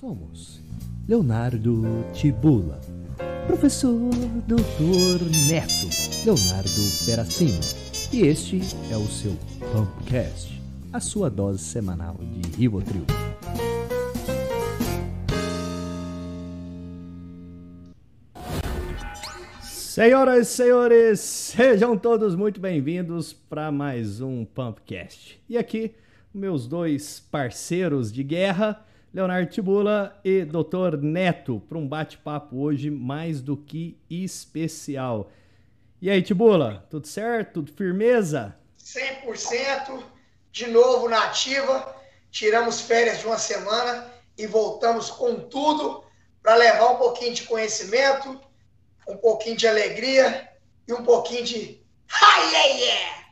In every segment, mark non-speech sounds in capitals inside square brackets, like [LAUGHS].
Somos Leonardo Tibula, professor Dr. Neto Leonardo Peracino, e este é o seu Pumpcast, a sua dose semanal de Rivotril. Senhoras e senhores, sejam todos muito bem-vindos para mais um Pumpcast. E aqui, meus dois parceiros de guerra, Leonardo Tibula e Dr. Neto, para um bate-papo hoje mais do que especial. E aí, Tibula, tudo certo? Tudo firmeza? 100%, de novo na ativa, tiramos férias de uma semana e voltamos com tudo para levar um pouquinho de conhecimento, um pouquinho de alegria e um pouquinho de Hi, yeah, yeah!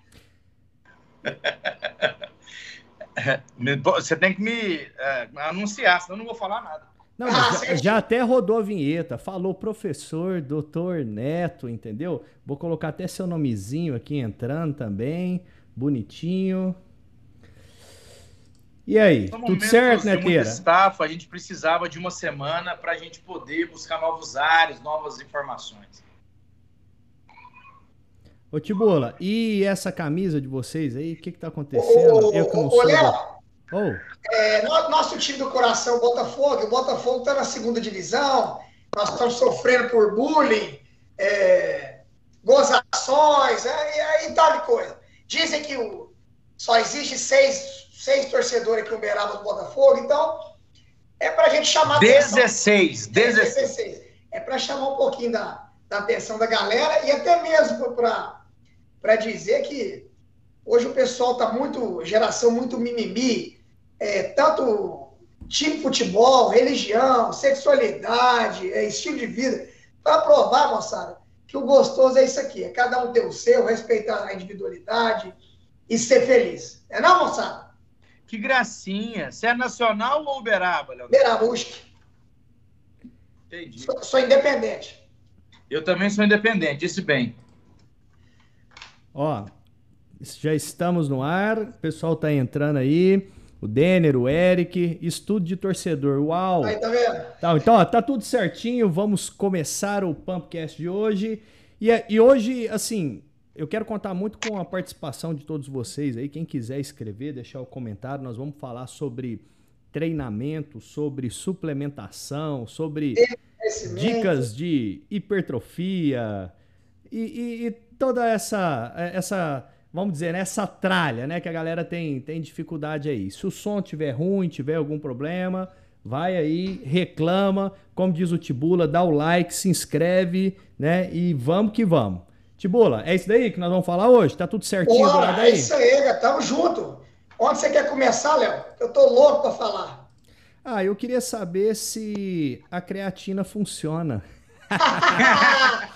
[LAUGHS] Você tem que me é, anunciar, senão eu não vou falar nada. Não, ah, já, já, até rodou a vinheta. Falou professor, doutor Neto, entendeu? Vou colocar até seu nomezinho aqui entrando também. Bonitinho. E aí, no tudo certo, né, Teira? Staff, a gente precisava de uma semana para a gente poder buscar novos ares, novas informações. Ô, Tibola, e essa camisa de vocês aí, o que que tá acontecendo? Ô, Eu que não ô, sou... Léo, oh. é, nosso time do coração, Botafogo, o Botafogo está na segunda divisão, nós estamos sofrendo por bullying, é, gozações, é, e tal de coisa. Dizem que o, só existe seis seis torcedores aqui em Uberaba do Botafogo, então é para a gente chamar 16, 16. 16. É para chamar um pouquinho da, da atenção da galera e até mesmo para dizer que hoje o pessoal está muito, geração muito mimimi, é, tanto time futebol, religião, sexualidade, é, estilo de vida, para provar, moçada, que o gostoso é isso aqui, é cada um ter o seu, respeitar a individualidade e ser feliz. É não, moçada? Que gracinha. Você é nacional ou Uberaba, Léo? Uberaba, USC. Entendi. Sou, sou, independente. Eu também sou independente, disse bem. Ó, já estamos no ar, o pessoal tá entrando aí. O Denner, o Eric, estudo de torcedor. Uau! Aí, tá vendo? Tá, então, ó, tá tudo certinho. Vamos começar o Pumpcast de hoje. E, e hoje, assim, eu quero contar muito com a participação de todos vocês aí. Quem quiser escrever, deixar o comentário, nós vamos falar sobre treinamento, sobre suplementação, sobre dicas de hipertrofia e, e, e, toda essa, essa, vamos dizer, né, essa tralha, né, que a galera tem, tem dificuldade aí. Se o som tiver ruim, tiver algum problema, vai aí, reclama, como diz o Tibula, dá o like, se inscreve, né, e vamos que vamos. Tibola, é isso daí que nós vamos falar hoje? Tá tudo certinho aí? É isso aí, tamo junto. Onde você quer começar, Léo? Eu tô louco para falar. Ah, eu queria saber se a creatina funciona. [LAUGHS]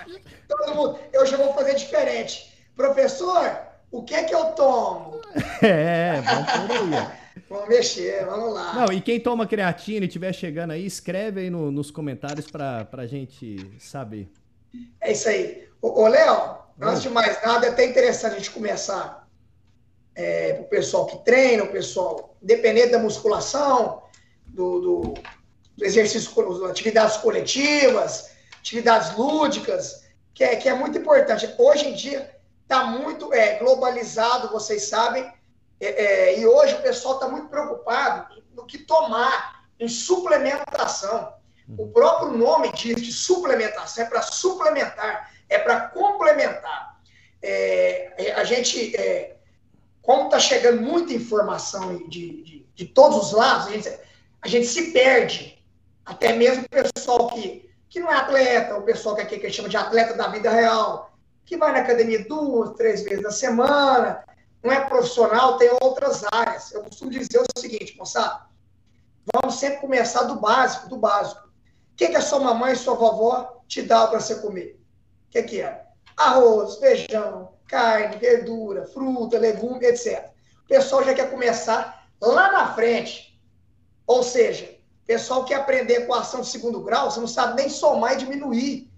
Todo mundo, eu já vou fazer diferente. Professor, o que é que eu tomo? [LAUGHS] É, vamos aí. vamos mexer, vamos lá. Não, e quem toma creatina e estiver chegando aí, escreve aí no, nos comentários para a gente saber. É isso aí. Ô, ô Léo, antes de mais nada, é até interessante a gente começar é, para o pessoal que treina, o pessoal, independente da musculação, do, do, do exercício, atividades coletivas, atividades lúdicas, que é, que é muito importante. Hoje em dia está muito é, globalizado, vocês sabem, é, é, e hoje o pessoal está muito preocupado no que tomar, em suplementação. O próprio nome diz de suplementação, é para suplementar é para complementar. É, a gente, é, como está chegando muita informação de, de, de, todos os lados, a gente, a gente se perde. Até mesmo o pessoal que, que não é atleta, o pessoal que, que, que chama de atleta da vida real, que vai na academia duas, três vezes na semana, não é profissional, tem outras áreas. Eu costumo dizer o seguinte, moçada, vamos sempre começar do básico, do básico. O que, que a sua mamãe e sua vovó te dão para você comer? O que, que é? Arroz, feijão, carne, verdura, fruta, legume, etc. O pessoal já quer começar lá na frente. Ou seja, pessoal quer aprender com a ação de segundo grau, você não sabe nem somar e diminuir.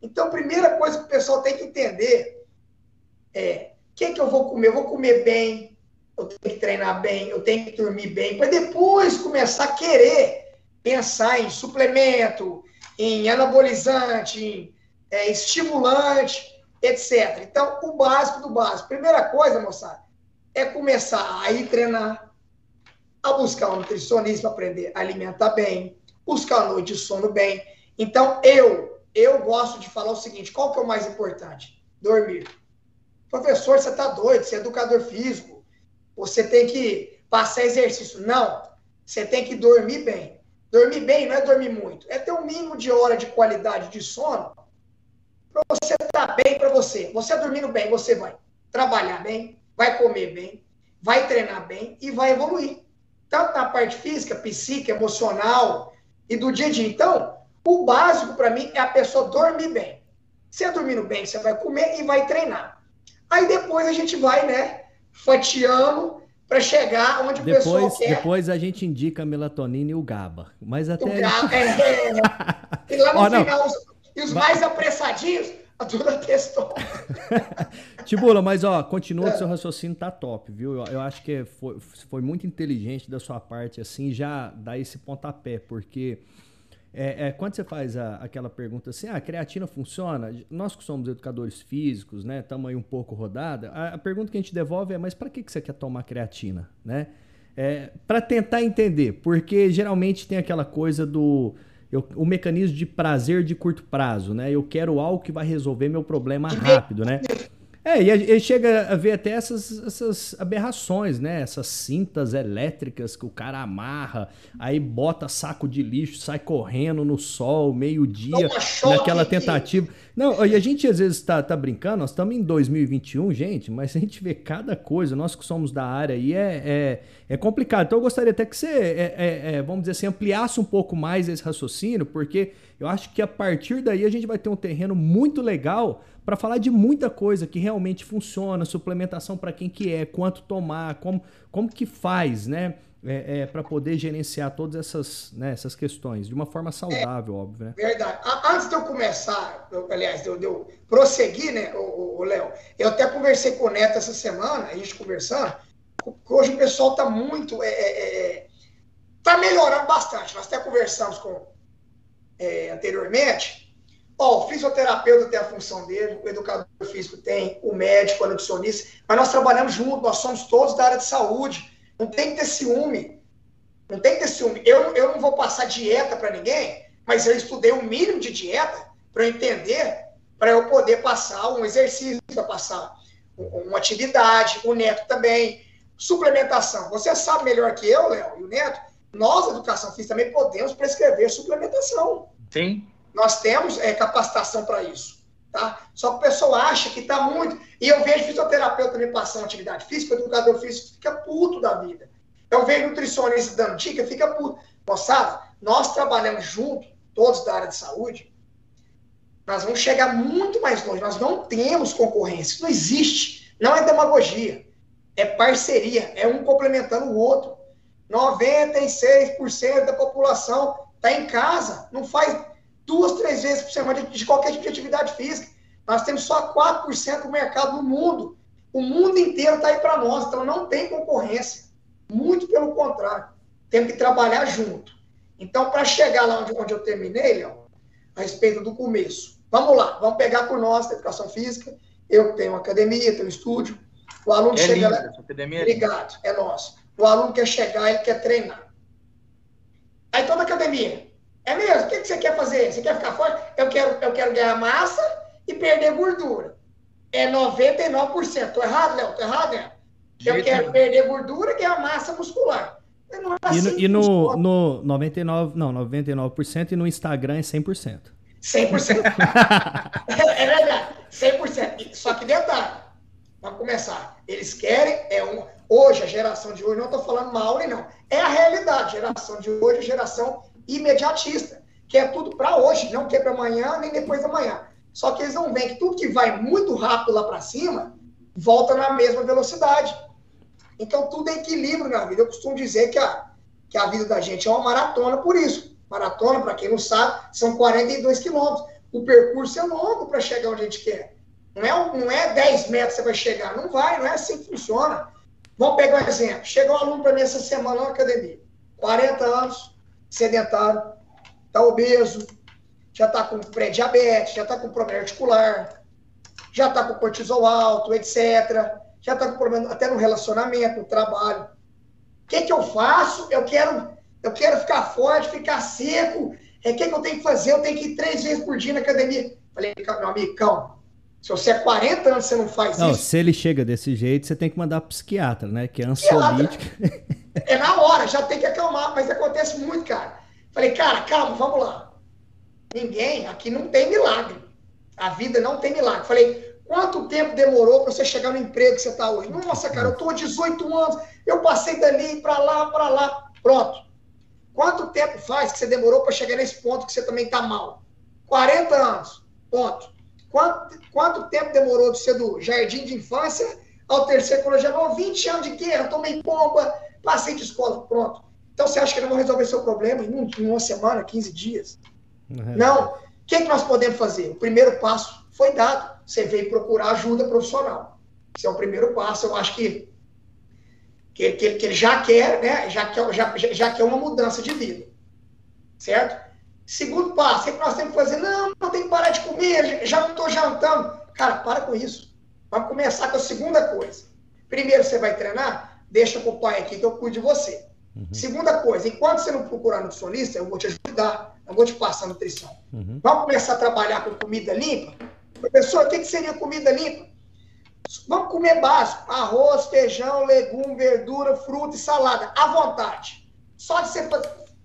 Então, a primeira coisa que o pessoal tem que entender é o que, que eu vou comer? Eu vou comer bem, eu tenho que treinar bem, eu tenho que dormir bem, para depois começar a querer pensar em suplemento, em anabolizante, em é, estimulante, etc. Então, o básico do básico. Primeira coisa, moçada, é começar a ir treinar, a buscar um nutricionista aprender a alimentar bem, buscar a noite de sono bem. Então, eu, eu gosto de falar o seguinte, qual que é o mais importante? Dormir. Professor, você está doido, você é educador físico, você tem que passar exercício. Não, você tem que dormir bem. Dormir bem não é dormir muito, é ter um mínimo de hora de qualidade de sono para você estar tá bem para você. Você dormindo bem, você vai trabalhar bem, vai comer bem, vai treinar bem e vai evoluir. Tanto na parte física, psíquica, emocional e do dia a dia. Então, o básico para mim é a pessoa dormir bem. Você dormindo bem, você vai comer e vai treinar. Aí depois a gente vai, né, fatiando para chegar onde depois, o pessoal quer. Depois a gente indica a melatonina e o GABA. Mas até. O GABA, é, é, [LAUGHS] E lá no oh, final, os, e os mais apressadinhos, a dura testou. [LAUGHS] Tibula, mas ó, continua é. que seu raciocínio tá top, viu? Eu, eu acho que foi, foi muito inteligente da sua parte, assim, já dar esse pontapé, porque é, é, quando você faz a, aquela pergunta assim, ah, a creatina funciona? Nós que somos educadores físicos, né, estamos aí um pouco rodada, a, a, pergunta que a gente devolve é, mas para que, que você quer tomar creatina, né? É, para tentar entender, porque geralmente tem aquela coisa do eu, o mecanismo de prazer de curto prazo, né? Eu quero algo que vai resolver meu problema rápido, né? É, e ele chega a ver até essas, essas aberrações, né? Essas cintas elétricas que o cara amarra, aí bota saco de lixo, sai correndo no sol, meio-dia, naquela tentativa. Não, e a gente às vezes tá, tá brincando, nós estamos em 2021, gente, mas a gente vê cada coisa, nós que somos da área aí, é, é, é complicado. Então eu gostaria até que você, é, é, é, vamos dizer assim, ampliasse um pouco mais esse raciocínio, porque eu acho que a partir daí a gente vai ter um terreno muito legal para falar de muita coisa que realmente funciona, suplementação para quem que é, quanto tomar, como, como que faz, né? É, é, para poder gerenciar todas essas, né, essas questões de uma forma saudável, é, óbvio, né? Verdade. Antes de eu começar, eu, aliás, de eu, de eu prosseguir, né, o Léo, eu até conversei com o Neto essa semana, a gente conversando, hoje o pessoal está muito. É, é, é, tá melhorando bastante. Nós até conversamos com é, anteriormente Ó, o fisioterapeuta tem a função dele, o educador físico tem, o médico, o nutricionista, mas nós trabalhamos juntos, nós somos todos da área de saúde. Não tem que ter ciúme. Não tem que ter ciúme. Eu, eu não vou passar dieta para ninguém, mas eu estudei o um mínimo de dieta para entender, para eu poder passar um exercício, para passar uma atividade, o Neto também. Suplementação. Você sabe melhor que eu, Léo, e o Neto, nós, educação física, também podemos prescrever suplementação. Sim. Nós temos é, capacitação para isso. Tá? Só que o pessoal acha que está muito. E eu vejo fisioterapeuta me passando atividade física, o educador físico fica puto da vida. Eu vejo nutricionista dando dica, fica puto. Moçada, nós trabalhamos junto, todos da área de saúde, nós vamos chegar muito mais longe. Nós não temos concorrência. Não existe. Não é demagogia. É parceria. É um complementando o outro. 96% da população está em casa. Não faz duas, três vezes por semana de, de qualquer tipo de atividade física. Nós temos só 4% do mercado no mundo. O mundo inteiro está aí para nós, então não tem concorrência. Muito pelo contrário. Temos que trabalhar junto. Então, para chegar lá onde, onde eu terminei, Léo, a respeito do começo, vamos lá, vamos pegar por nós, da educação física. Eu tenho uma academia, tenho um estúdio. O aluno é chega lá. Academia é Obrigado, é nosso. O aluno quer chegar, ele quer treinar. Aí toda academia, é mesmo? O que, você quer fazer? Você quer ficar forte? Eu quero, eu quero ganhar massa e perder gordura. É 99%. Tô errado, Léo? Tô errado, Léo? Eu quero perder gordura e ganhar massa muscular. É assim e no, e no, no 99%, não, 99% e no Instagram é 100%. 100%. [LAUGHS] é verdade, 100%. Só que detalhe, vamos começar. Eles querem, é um, hoje, a geração de hoje, não estou falando mal nem não, é a realidade. A geração de hoje é geração imediatista, que é tudo para hoje, não quer para amanhã nem depois da manhã. Só que eles não veem que tudo que vai muito rápido lá para cima volta na mesma velocidade. Então tudo é equilíbrio na vida. Eu costumo dizer que a, que a vida da gente é uma maratona por isso. Maratona, para quem não sabe, são 42 quilômetros. O percurso é longo para chegar onde a gente quer. Não é, não é 10 metros que você vai chegar. Não vai, não é assim que funciona. Vamos pegar um exemplo. Chegou um aluno para mim essa semana na academia. 40 anos, sedentário, está obeso, já está com pré-diabetes, já está com problema articular, já está com cortisol alto, etc. Já está com problema até no relacionamento, no trabalho. O que, que eu faço? Eu quero, eu quero ficar forte, ficar seco. É o que, que eu tenho que fazer? Eu tenho que ir três vezes por dia na academia. Falei, meu amigo, calma. Se você é 40 anos você não faz não, isso. Se ele chega desse jeito, você tem que mandar pro psiquiatra, né? Que é ansiolítico. É na hora, já tem que acalmar, mas acontece muito, cara. Falei, cara, calma, vamos lá. Ninguém, aqui não tem milagre. A vida não tem milagre. Falei, quanto tempo demorou para você chegar no emprego que você está hoje? Nossa, cara, eu tô 18 anos, eu passei dali para lá, para lá. Pronto. Quanto tempo faz que você demorou para chegar nesse ponto que você também está mal? 40 anos. Ponto. Quanto, quanto tempo demorou de ser do jardim de infância ao terceiro colegial? 20 anos de guerra, tomei pomba, passei de escola, pronto. Então você acha que não vão resolver seu problema em, uma semana, 15 dias? Uhum. Não. O que, que nós podemos fazer? O primeiro passo foi dado. Você veio procurar ajuda profissional. Esse é o primeiro passo. Eu acho que, que, que, que ele já quer, né? Já quer, já, já quer uma mudança de vida. Certo? Segundo passo, o que nós temos que fazer? Não, não tem que parar de comer, já não estou jantando. Cara, para com isso. Vamos começar com a segunda coisa. Primeiro, você vai treinar? Deixa com o pai aqui que eu cuido de você. Uhum. Segunda coisa, enquanto você não procurar nutricionista, eu vou te ajudar, eu vou te passar nutrição. Uhum. Vamos começar a trabalhar com comida limpa? Professor, o que, que seria comida limpa? Vamos comer básico: arroz, feijão, legume, verdura, fruta e salada, à vontade. Só de você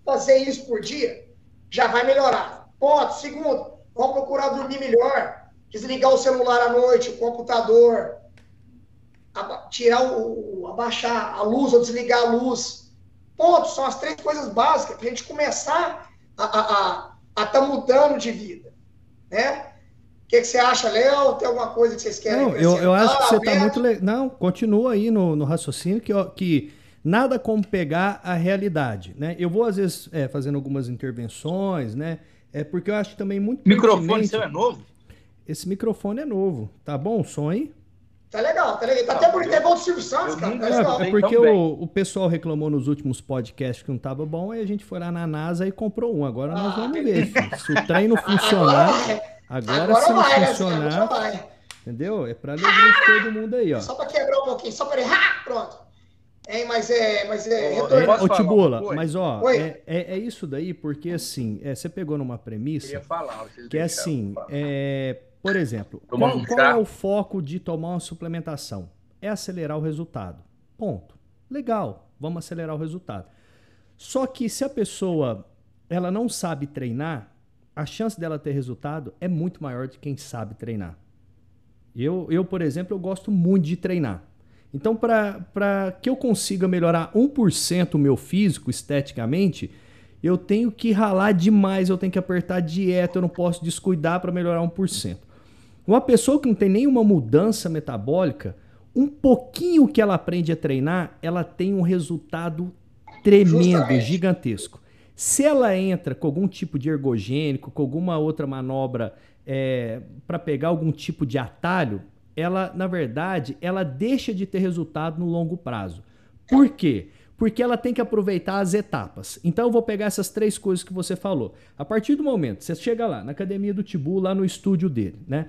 fazer isso por dia, já vai melhorar. Ponto. Segundo, vamos procurar dormir melhor. Desligar o celular à noite, o computador. Tirar o, abaixar a luz ou desligar a luz. Ponto. São as três coisas básicas para a gente começar a estar a, a, a tá mudando de vida. Né? O que, que você acha, Léo? Tem alguma coisa que vocês querem? Não, eu, eu acho que você está muito legal. Não, continua aí no, no raciocínio que, que nada como pegar a realidade, né? Eu vou às vezes é, fazendo algumas intervenções, né? É porque eu acho também muito microfone seu é novo. Esse microfone é novo, tá bom o som aí? Tá legal, tá legal. Tá, tá até por intervalo do Silvio Santos, cara. Tá é, é porque o, o, pessoal reclamou nos últimos podcasts que não tava bom, aí a gente foi lá na NASA e comprou um. Agora nós ah, vamos ver. Se o trem não funcionar, agora, agora se não vai, funcionar, né? entendeu? É pra alegria de todo mundo aí, ó. Só pra quebrar um pouquinho, só pra ele, pronto. Hein, mas é. Mas é. Ô, Tibula, mas ó, é, é, é, isso daí, porque assim, é, você pegou numa premissa. Falar, que é assim, é, por exemplo, qual, qual é o foco de tomar uma suplementação? É acelerar o resultado. Ponto. Legal, vamos acelerar o resultado. Só que se a pessoa ela não sabe treinar, a chance dela ter resultado é muito maior de quem sabe treinar. Eu, eu por exemplo, eu gosto muito de treinar. Então, para que eu consiga melhorar 1% o meu físico esteticamente, eu tenho que ralar demais, eu tenho que apertar dieta, eu não posso descuidar para melhorar 1%. Uma pessoa que não tem nenhuma mudança metabólica, um pouquinho que ela aprende a treinar, ela tem um resultado tremendo, Justamente. gigantesco. Se ela entra com algum tipo de ergogênico, com alguma outra manobra é, para pegar algum tipo de atalho, ela, na verdade, ela deixa de ter resultado no longo prazo. Por quê? Porque ela tem que aproveitar as etapas. Então eu vou pegar essas três coisas que você falou. A partir do momento, você chega lá, na academia do Tibu, lá no estúdio dele, né?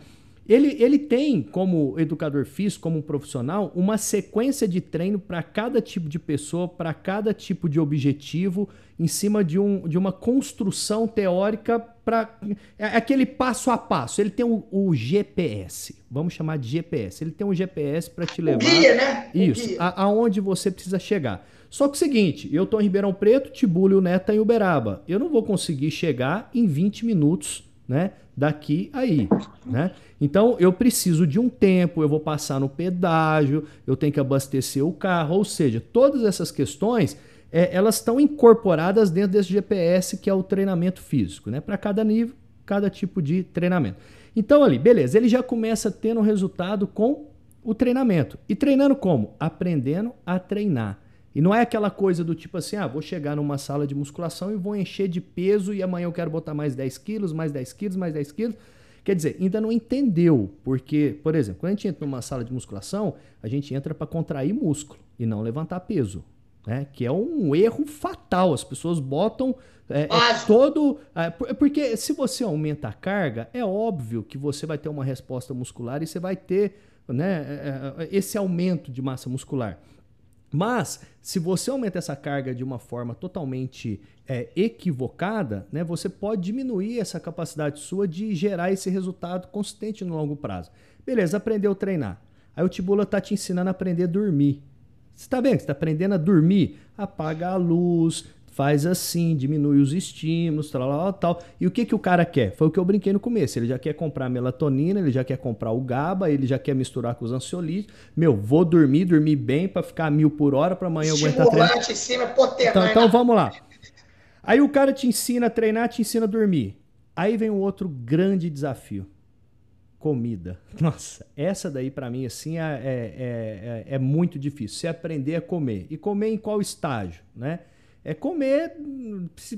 Ele, ele tem, como educador físico, como um profissional, uma sequência de treino para cada tipo de pessoa, para cada tipo de objetivo, em cima de, um, de uma construção teórica para. É aquele passo a passo. Ele tem o, o, GPS, vamos chamar de GPS. Ele tem um GPS para te levar. Guia, né? Isso. A, aonde você precisa chegar. Só que é o seguinte, eu estou em Ribeirão Preto, Tibúlio Neto em Uberaba. Eu não vou conseguir chegar em 20 minutos, né? Daqui aí, né? Então eu preciso de um tempo, eu vou passar no pedágio, eu tenho que abastecer o carro, ou seja, todas essas questões é, elas estão incorporadas dentro desse GPS que é o treinamento físico, né? Para cada nível, cada tipo de treinamento. Então ali, beleza, ele já começa tendo resultado com o treinamento. E treinando como? Aprendendo a treinar. E não é aquela coisa do tipo assim, ah, vou chegar numa sala de musculação e vou encher de peso e amanhã eu quero botar mais 10 quilos, mais 10 quilos, mais 10 quilos Quer dizer, ainda não entendeu, porque, por exemplo, quando a gente entra numa sala de musculação, a gente entra para contrair músculo e não levantar peso, né? Que é um erro fatal. As pessoas botam é, é todo. É, porque se você aumenta a carga, é óbvio que você vai ter uma resposta muscular e você vai ter né, é, é, esse aumento de massa muscular. Mas, se você aumenta essa carga de uma forma totalmente é, equivocada, né, você pode diminuir essa capacidade sua de gerar esse resultado consistente no longo prazo. Beleza, aprendeu a treinar. Aí o Tibula tá te ensinando a aprender a dormir. Você está vendo? Você está aprendendo a dormir? Apaga a luz, faz assim, diminui os estímulos, tal, tal, tal. E o que, que o cara quer? Foi o que eu brinquei no começo. Ele já quer comprar melatonina, ele já quer comprar o GABA, ele já quer misturar com os ansiolíticos. Meu, vou dormir, dormir bem para ficar mil por hora para amanhã aguentar treinar. Em cima, então, então vamos lá. Aí o cara te ensina a treinar, te ensina a dormir. Aí vem um outro grande desafio. Comida. [LAUGHS] Nossa, essa daí para mim assim é, é, é, é muito difícil. Você aprender a comer. E comer em qual estágio, né? É comer.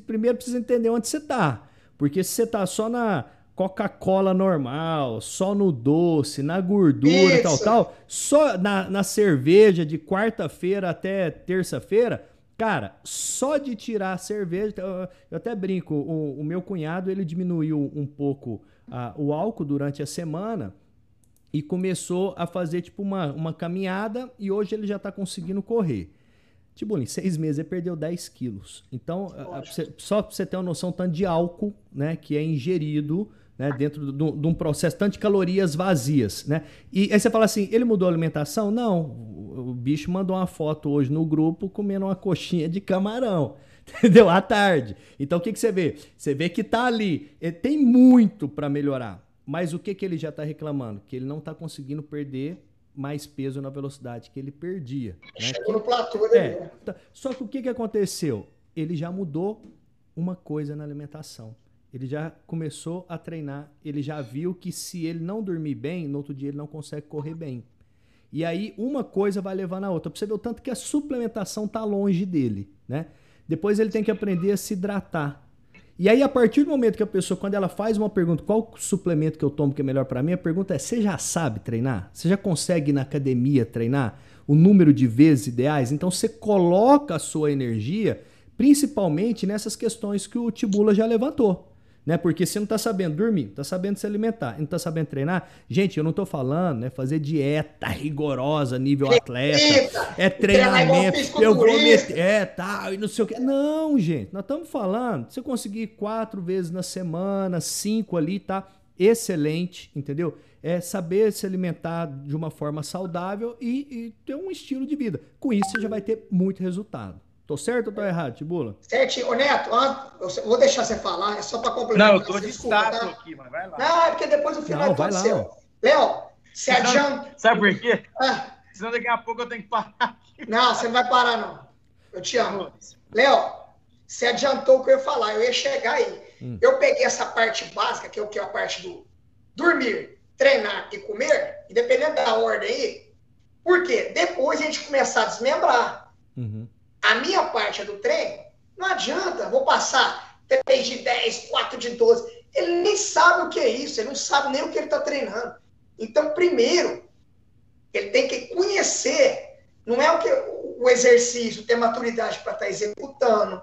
Primeiro precisa entender onde você está. Porque se você está só na Coca-Cola normal, só no doce, na gordura e tal, tal, só na, na cerveja de quarta-feira até terça-feira, cara, só de tirar a cerveja, eu até brinco, o, o meu cunhado ele diminuiu um pouco a, o álcool durante a semana e começou a fazer tipo uma, uma caminhada e hoje ele já está conseguindo correr. Tipo, em seis meses ele perdeu 10 quilos. Então, só para você ter uma noção tanto de álcool né, que é ingerido né, dentro de um processo, tanto de calorias vazias. Né? E aí você fala assim, ele mudou a alimentação? Não, o bicho mandou uma foto hoje no grupo comendo uma coxinha de camarão. [LAUGHS] Entendeu? À tarde. Então o que, que você vê? Você vê que tá ali. Ele tem muito para melhorar. Mas o que, que ele já está reclamando? Que ele não está conseguindo perder mais peso na velocidade que ele perdia. Né? Chegou no platô, né? É, tá. Só que o que, que aconteceu? Ele já mudou uma coisa na alimentação. Ele já começou a treinar, ele já viu que se ele não dormir bem, no outro dia ele não consegue correr bem. E aí uma coisa vai levando a outra. Pra você ver o tanto que a suplementação tá longe dele, né? Depois ele tem que aprender a se hidratar. E aí, a partir do momento que a pessoa, quando ela faz uma pergunta, qual suplemento que eu tomo que é melhor para mim, a pergunta é: você já sabe treinar? Você já consegue na academia treinar? O número de vezes ideais? Então, você coloca a sua energia principalmente nessas questões que o Tibula já levantou né? Porque você não está sabendo dormir, está sabendo se alimentar, não está sabendo treinar. Gente, eu não estou falando, né? Fazer dieta rigorosa, nível atleta, é treinamento. Eu vou meter, é tal, e não sei o que. Não, gente, nós estamos falando. Se você conseguir quatro vezes na semana, cinco ali, tá excelente, entendeu? É saber se alimentar de uma forma saudável e, e ter um estilo de vida. Com isso, você já vai ter muito resultado. Tô certo ou tô errado, Tibula? Certinho. Ô, Neto, eu vou deixar você falar, é só para complementar. Não, eu tô de status tá? aqui, mas vai lá. Não, é porque depois o final Não, vai lá. seu. Léo, [LAUGHS] você adianta... Sabe por quê? É. Senão daqui a pouco eu tenho que parar aqui. Não, você não vai parar, não. Eu te amo. Léo, você adiantou o que eu ia falar, eu ia chegar aí. Hum. Eu peguei essa parte básica, que é o que é a parte do dormir, treinar e comer, e dependendo da ordem aí, por quê? Depois a gente começar a desmembrar. A minha parte é do treino, não adianta, vou passar 3 de 10, 4 de 12. Ele nem sabe o que é isso, ele não sabe nem o que ele está treinando. Então, primeiro, ele tem que conhecer, não é o que o exercício, ter maturidade para estar tá executando,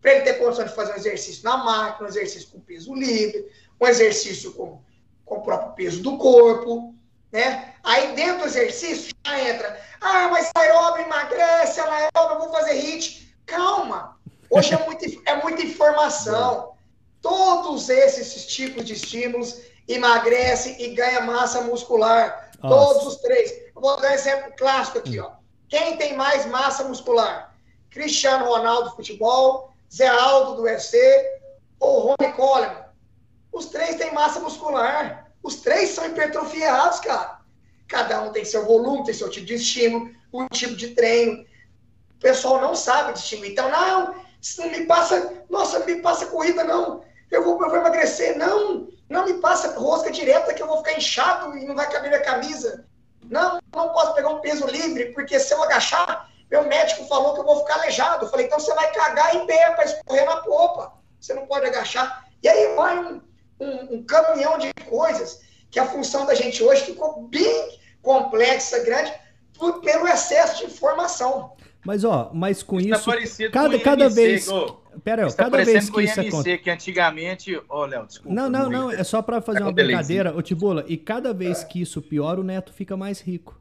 para ele ter condição de fazer um exercício na máquina, um exercício com peso livre, um exercício com, com o próprio peso do corpo, né? Aí dentro do exercício já entra, ah, mas aeróbio emagrece, anaeróbio, eu vou fazer hit. Calma, hoje é, [LAUGHS] muito, é muita informação. Todos esses tipos de estímulos emagrecem e ganha massa muscular. Nossa. Todos os três. Eu vou dar um exemplo clássico aqui, ó. Quem tem mais massa muscular? Cristiano Ronaldo do futebol, Zé Aldo do UFC ou Rony Coleman? Os três têm massa muscular. Os três são hipertrofiados, cara. Cada um tem seu volume, tem seu tipo de estímulo, um tipo de treino. O pessoal não sabe estímulo. Então, não, isso não me passa, nossa, não me passa corrida, não. Eu vou, eu vou emagrecer. Não, não me passa rosca direta que eu vou ficar inchado e não vai caber minha camisa. Não, não posso pegar um peso livre, porque se eu agachar, meu médico falou que eu vou ficar aleijado. Eu falei, então você vai cagar em pé para escorrer na popa. Você não pode agachar. E aí vai um, um, um caminhão de coisas que a função da gente hoje ficou bem complexa, grande, por, pelo excesso de informação. Mas, ó, mas com isso. isso cada, com cada IMC, vez. Pera aí, cada vez que isso acontece. que antigamente. Ó, oh, Léo, desculpa. Não, não, não. É só para fazer tá uma brincadeira. Ô, Tibula, e cada vez que isso piora, o neto fica mais rico.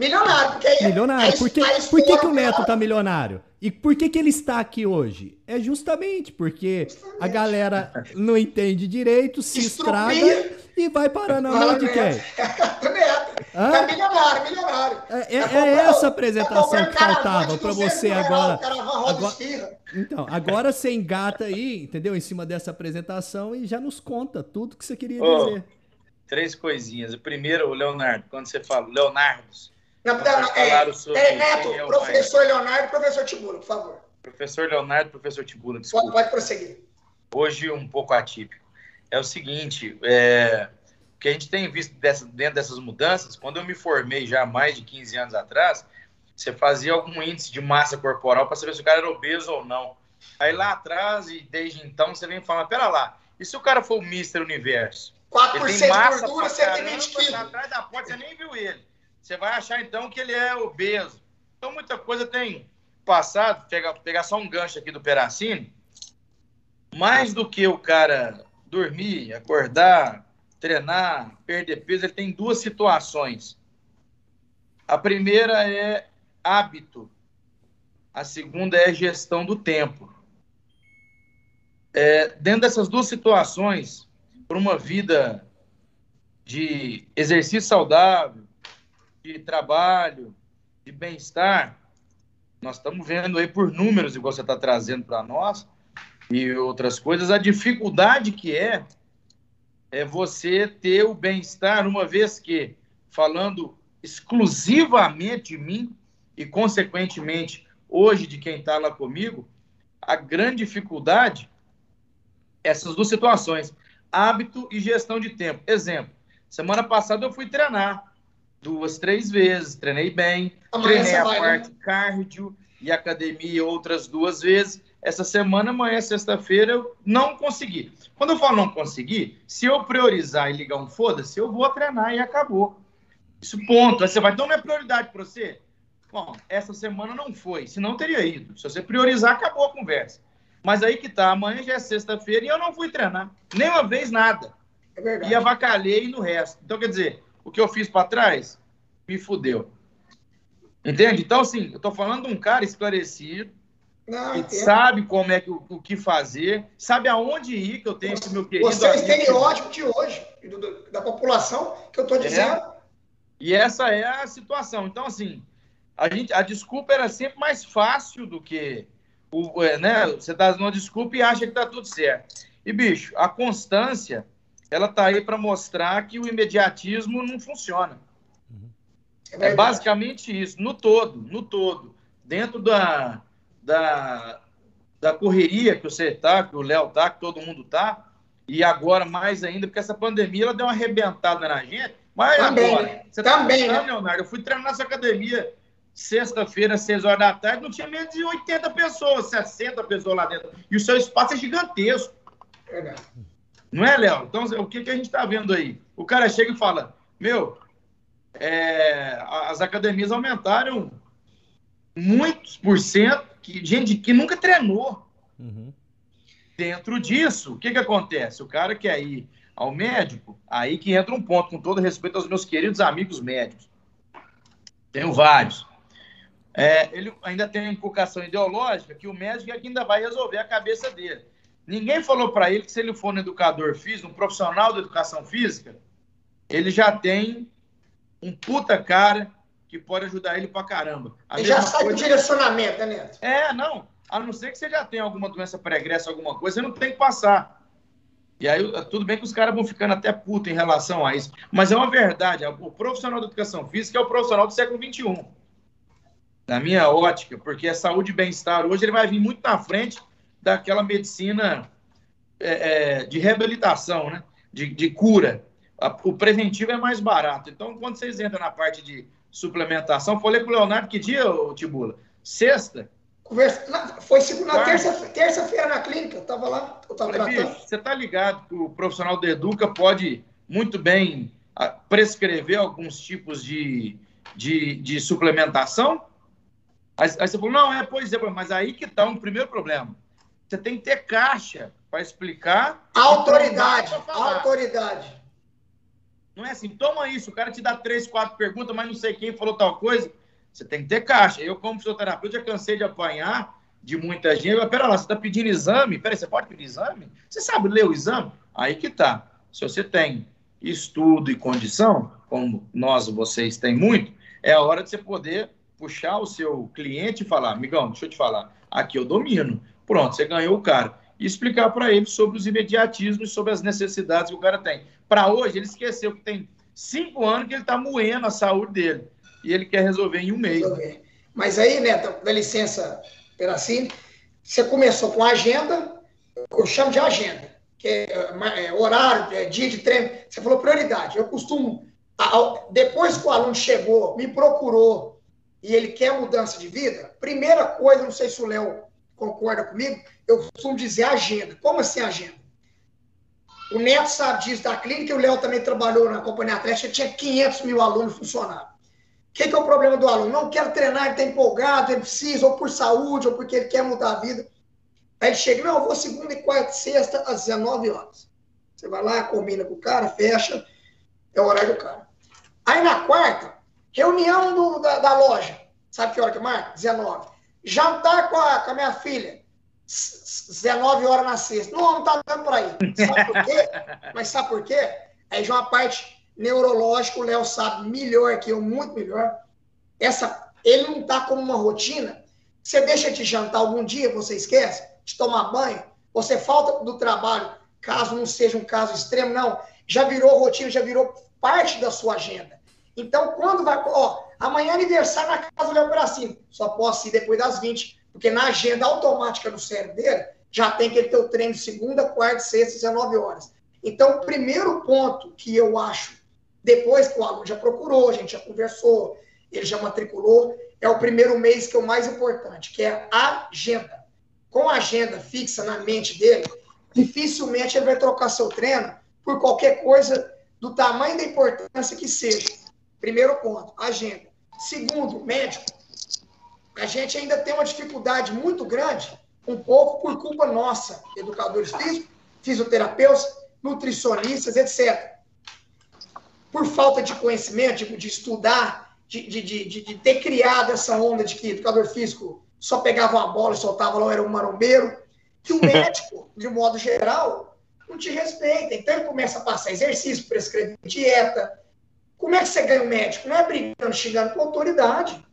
Milionário, porque aí, Milionário. Por que, por que, que o Neto tá milionário? E por que, que ele está aqui hoje? É justamente porque justamente. a galera não entende direito, se estraga e vai parar na mão de quem? Neto. É milionário, milionário. É, é, é essa apresentação que faltava para você agora. agora então, agora você engata aí, entendeu? Em cima dessa apresentação e já nos conta tudo que você queria oh, dizer. Três coisinhas. O primeiro, o Leonardo, quando você fala, Leonardo, não, não, é, é, Neto, é professor Leonardo professor Tibula, por favor. Professor Leonardo, professor Tibula, desculpa. Pode, pode prosseguir. Hoje um pouco atípico. É o seguinte, é, o que a gente tem visto dessa, dentro dessas mudanças, quando eu me formei já há mais de 15 anos atrás, você fazia algum índice de massa corporal para saber se o cara era obeso ou não. Aí lá atrás, e desde então, você vem falando, pera lá, e se o cara for o Mr. Universo? 4% de gordura, 120 quilos. Atrás da porta, você nem viu ele você vai achar então que ele é obeso. Então muita coisa tem passado, pegar, pegar só um gancho aqui do Peracini, mais do que o cara dormir, acordar, treinar, perder peso, ele tem duas situações. A primeira é hábito, a segunda é gestão do tempo. É, dentro dessas duas situações, para uma vida de exercício saudável, de trabalho, de bem-estar, nós estamos vendo aí por números, igual você está trazendo para nós, e outras coisas, a dificuldade que é é você ter o bem-estar, uma vez que, falando exclusivamente de mim, e consequentemente hoje de quem está lá comigo, a grande dificuldade, essas duas situações, hábito e gestão de tempo. Exemplo, semana passada eu fui treinar duas, três vezes, treinei bem, amanhã treinei a vai, parte né? cardio e academia outras duas vezes. Essa semana, amanhã, sexta-feira, eu não consegui. Quando eu falo não consegui, se eu priorizar e ligar um foda-se, eu vou treinar e acabou. Isso ponto. Aí você vai, então não é prioridade para você? Bom, essa semana não foi, senão teria ido. Se você priorizar, acabou a conversa. Mas aí que tá, amanhã já é sexta-feira e eu não fui treinar. Nem uma vez nada. É verdade. E avacalhei no resto. Então, quer dizer, o que eu fiz para trás me fudeu. Entende? Então, assim, eu tô falando de um cara esclarecido, Não, que sabe como é que o, o, que fazer, sabe aonde ir, que eu tenho esse meu querido. Você é o estereótipo de hoje, do, da população, que eu tô é. dizendo. É. E essa é a situação. Então, assim, a, gente, a desculpa era sempre mais fácil do que. O, é, né? Você dá uma desculpa e acha que tá tudo certo. E, bicho, a constância ela está aí para mostrar que o imediatismo não funciona. É, é, basicamente isso, no todo, no todo. Dentro da, da, da correria que você está, que o Léo está, que todo mundo está, e agora mais ainda, porque essa pandemia ela deu uma arrebentada na gente. Mas também, agora, você tá também, tá né? Leonardo? Eu fui treinar nessa academia sexta-feira, seis horas da tarde, não tinha menos de 80 pessoas, 60 pessoas lá dentro. E o seu espaço é gigantesco. É não é, Léo? Então, o que, que a gente está vendo aí? O cara chega e fala: Meu, é, as academias aumentaram muitos por cento, que, gente que nunca treinou. Uhum. Dentro disso, o que, que acontece? O cara quer ir ao médico, aí que entra um ponto, com todo respeito aos meus queridos amigos médicos. Tenho vários. É, ele ainda tem uma inculcação ideológica que o médico é que ainda vai resolver a cabeça dele. Ninguém falou para ele que se ele for um educador físico, um profissional da educação física, ele já tem um puta cara que pode ajudar ele pra caramba. A ele já sabe coisa... o direcionamento, né, Neto? É, não. A não ser que você já tenha alguma doença pregressa, alguma coisa, você não tem que passar. E aí, tudo bem que os caras vão ficando até puto em relação a isso. Mas é uma verdade. O profissional da educação física é o profissional do século XXI. Na minha ótica, porque a saúde e bem-estar hoje ele vai vir muito na frente daquela medicina é, é, de reabilitação, né? de, de cura. O preventivo é mais barato. Então, quando vocês entram na parte de suplementação, falei com o Leonardo que dia, Tibula? Sexta? Conversa, foi segunda, terça-feira terça na clínica, eu estava lá, eu estava tratando. Você está ligado que o profissional do Educa pode muito bem ah, prescrever alguns tipos de, de, de suplementação? Aí, aí, você falou, não, é, pois é, mas aí que está um primeiro problema. Você tem que ter caixa para explicar. Autoridade, autoridade. Não é assim, toma isso, o cara te dá três, quatro perguntas, mas não sei quem falou tal coisa. Você tem que ter caixa. Eu, como fisioterapeuta, já cansei de apanhar de muita gente. Mas, pera lá, você está pedindo exame? Pera você pode pedir exame? Você sabe ler o exame? Aí que tá. Se você tem estudo e condição, como nós, vocês têm muito, é a hora de você poder puxar o seu cliente e falar, amigão, deixa eu te falar, aqui eu domino. Pronto, você ganhou o cara. E explicar para ele sobre os imediatismos sobre as necessidades que o cara tem. Para hoje, ele esqueceu que tem cinco anos que ele está moendo a saúde dele e ele quer resolver em um mês. Mas aí, Neto, dá licença, Peracine, você começou com a agenda, eu chamo de agenda, que é, é horário, é dia de treino. Você falou prioridade. Eu costumo, depois que o aluno chegou, me procurou e ele quer mudança de vida, primeira coisa, não sei se o Léo concorda comigo, eu costumo dizer agenda. Como assim agenda? O Neto sabe disso da clínica, e o Léo também trabalhou na companhia atlética, tinha 500 mil alunos funcionários. O que, que, é o problema do aluno? Não quer treinar, ele está empolgado, ele precisa, ou por saúde, ou porque ele quer mudar a vida. Aí ele chega, não, eu vou segunda e quarta, sexta, às 19 horas. Você vai lá, combina com o cara, fecha, é o horário do cara. Aí na quarta, reunião do, da, da, loja. Sabe que hora que marca? 19. Jantar com a, com a minha filha. 19 horas na sexta. Não, não tá dando para ir. Sabe por quê? [LAUGHS] Mas sabe por quê? Aí já uma parte neurológico, o Léo sabe melhor que eu, muito melhor. Essa, ele não está como uma rotina. Você deixa de jantar algum dia, você esquece, de tomar banho, você falta do trabalho, caso não seja um caso extremo, não. Já virou rotina, já virou parte da sua agenda. Então, quando vai. Ó, amanhã é aniversário na casa do Léo Bracinho. Só posso ir depois das 20, porque na agenda automática do cérebro dele já tem que ele ter o treino de segunda, quarta, sexta, 19 horas. Então, o primeiro ponto que eu acho depois que o aluno já procurou, a gente já conversou, ele já matriculou, é o primeiro mês que é o mais importante, que é a agenda. Com a agenda fixa na mente dele, dificilmente ele vai trocar seu treino por qualquer coisa do tamanho da importância que seja. Primeiro ponto, agenda. Segundo, médico. A gente ainda tem uma dificuldade muito grande, um pouco por culpa nossa, educadores físicos, fisioterapeutas, nutricionistas, etc por falta de conhecimento, de, de estudar, de, de, de, ter criado essa onda de que educador físico só pegava uma bola e soltava lá, era um marombeiro, que o [LAUGHS] médico, de modo geral, não te respeita. Então ele começa a passar exercício, prescrever dieta. Como é que você ganha um médico? Não é brigando, xingando com autoridade.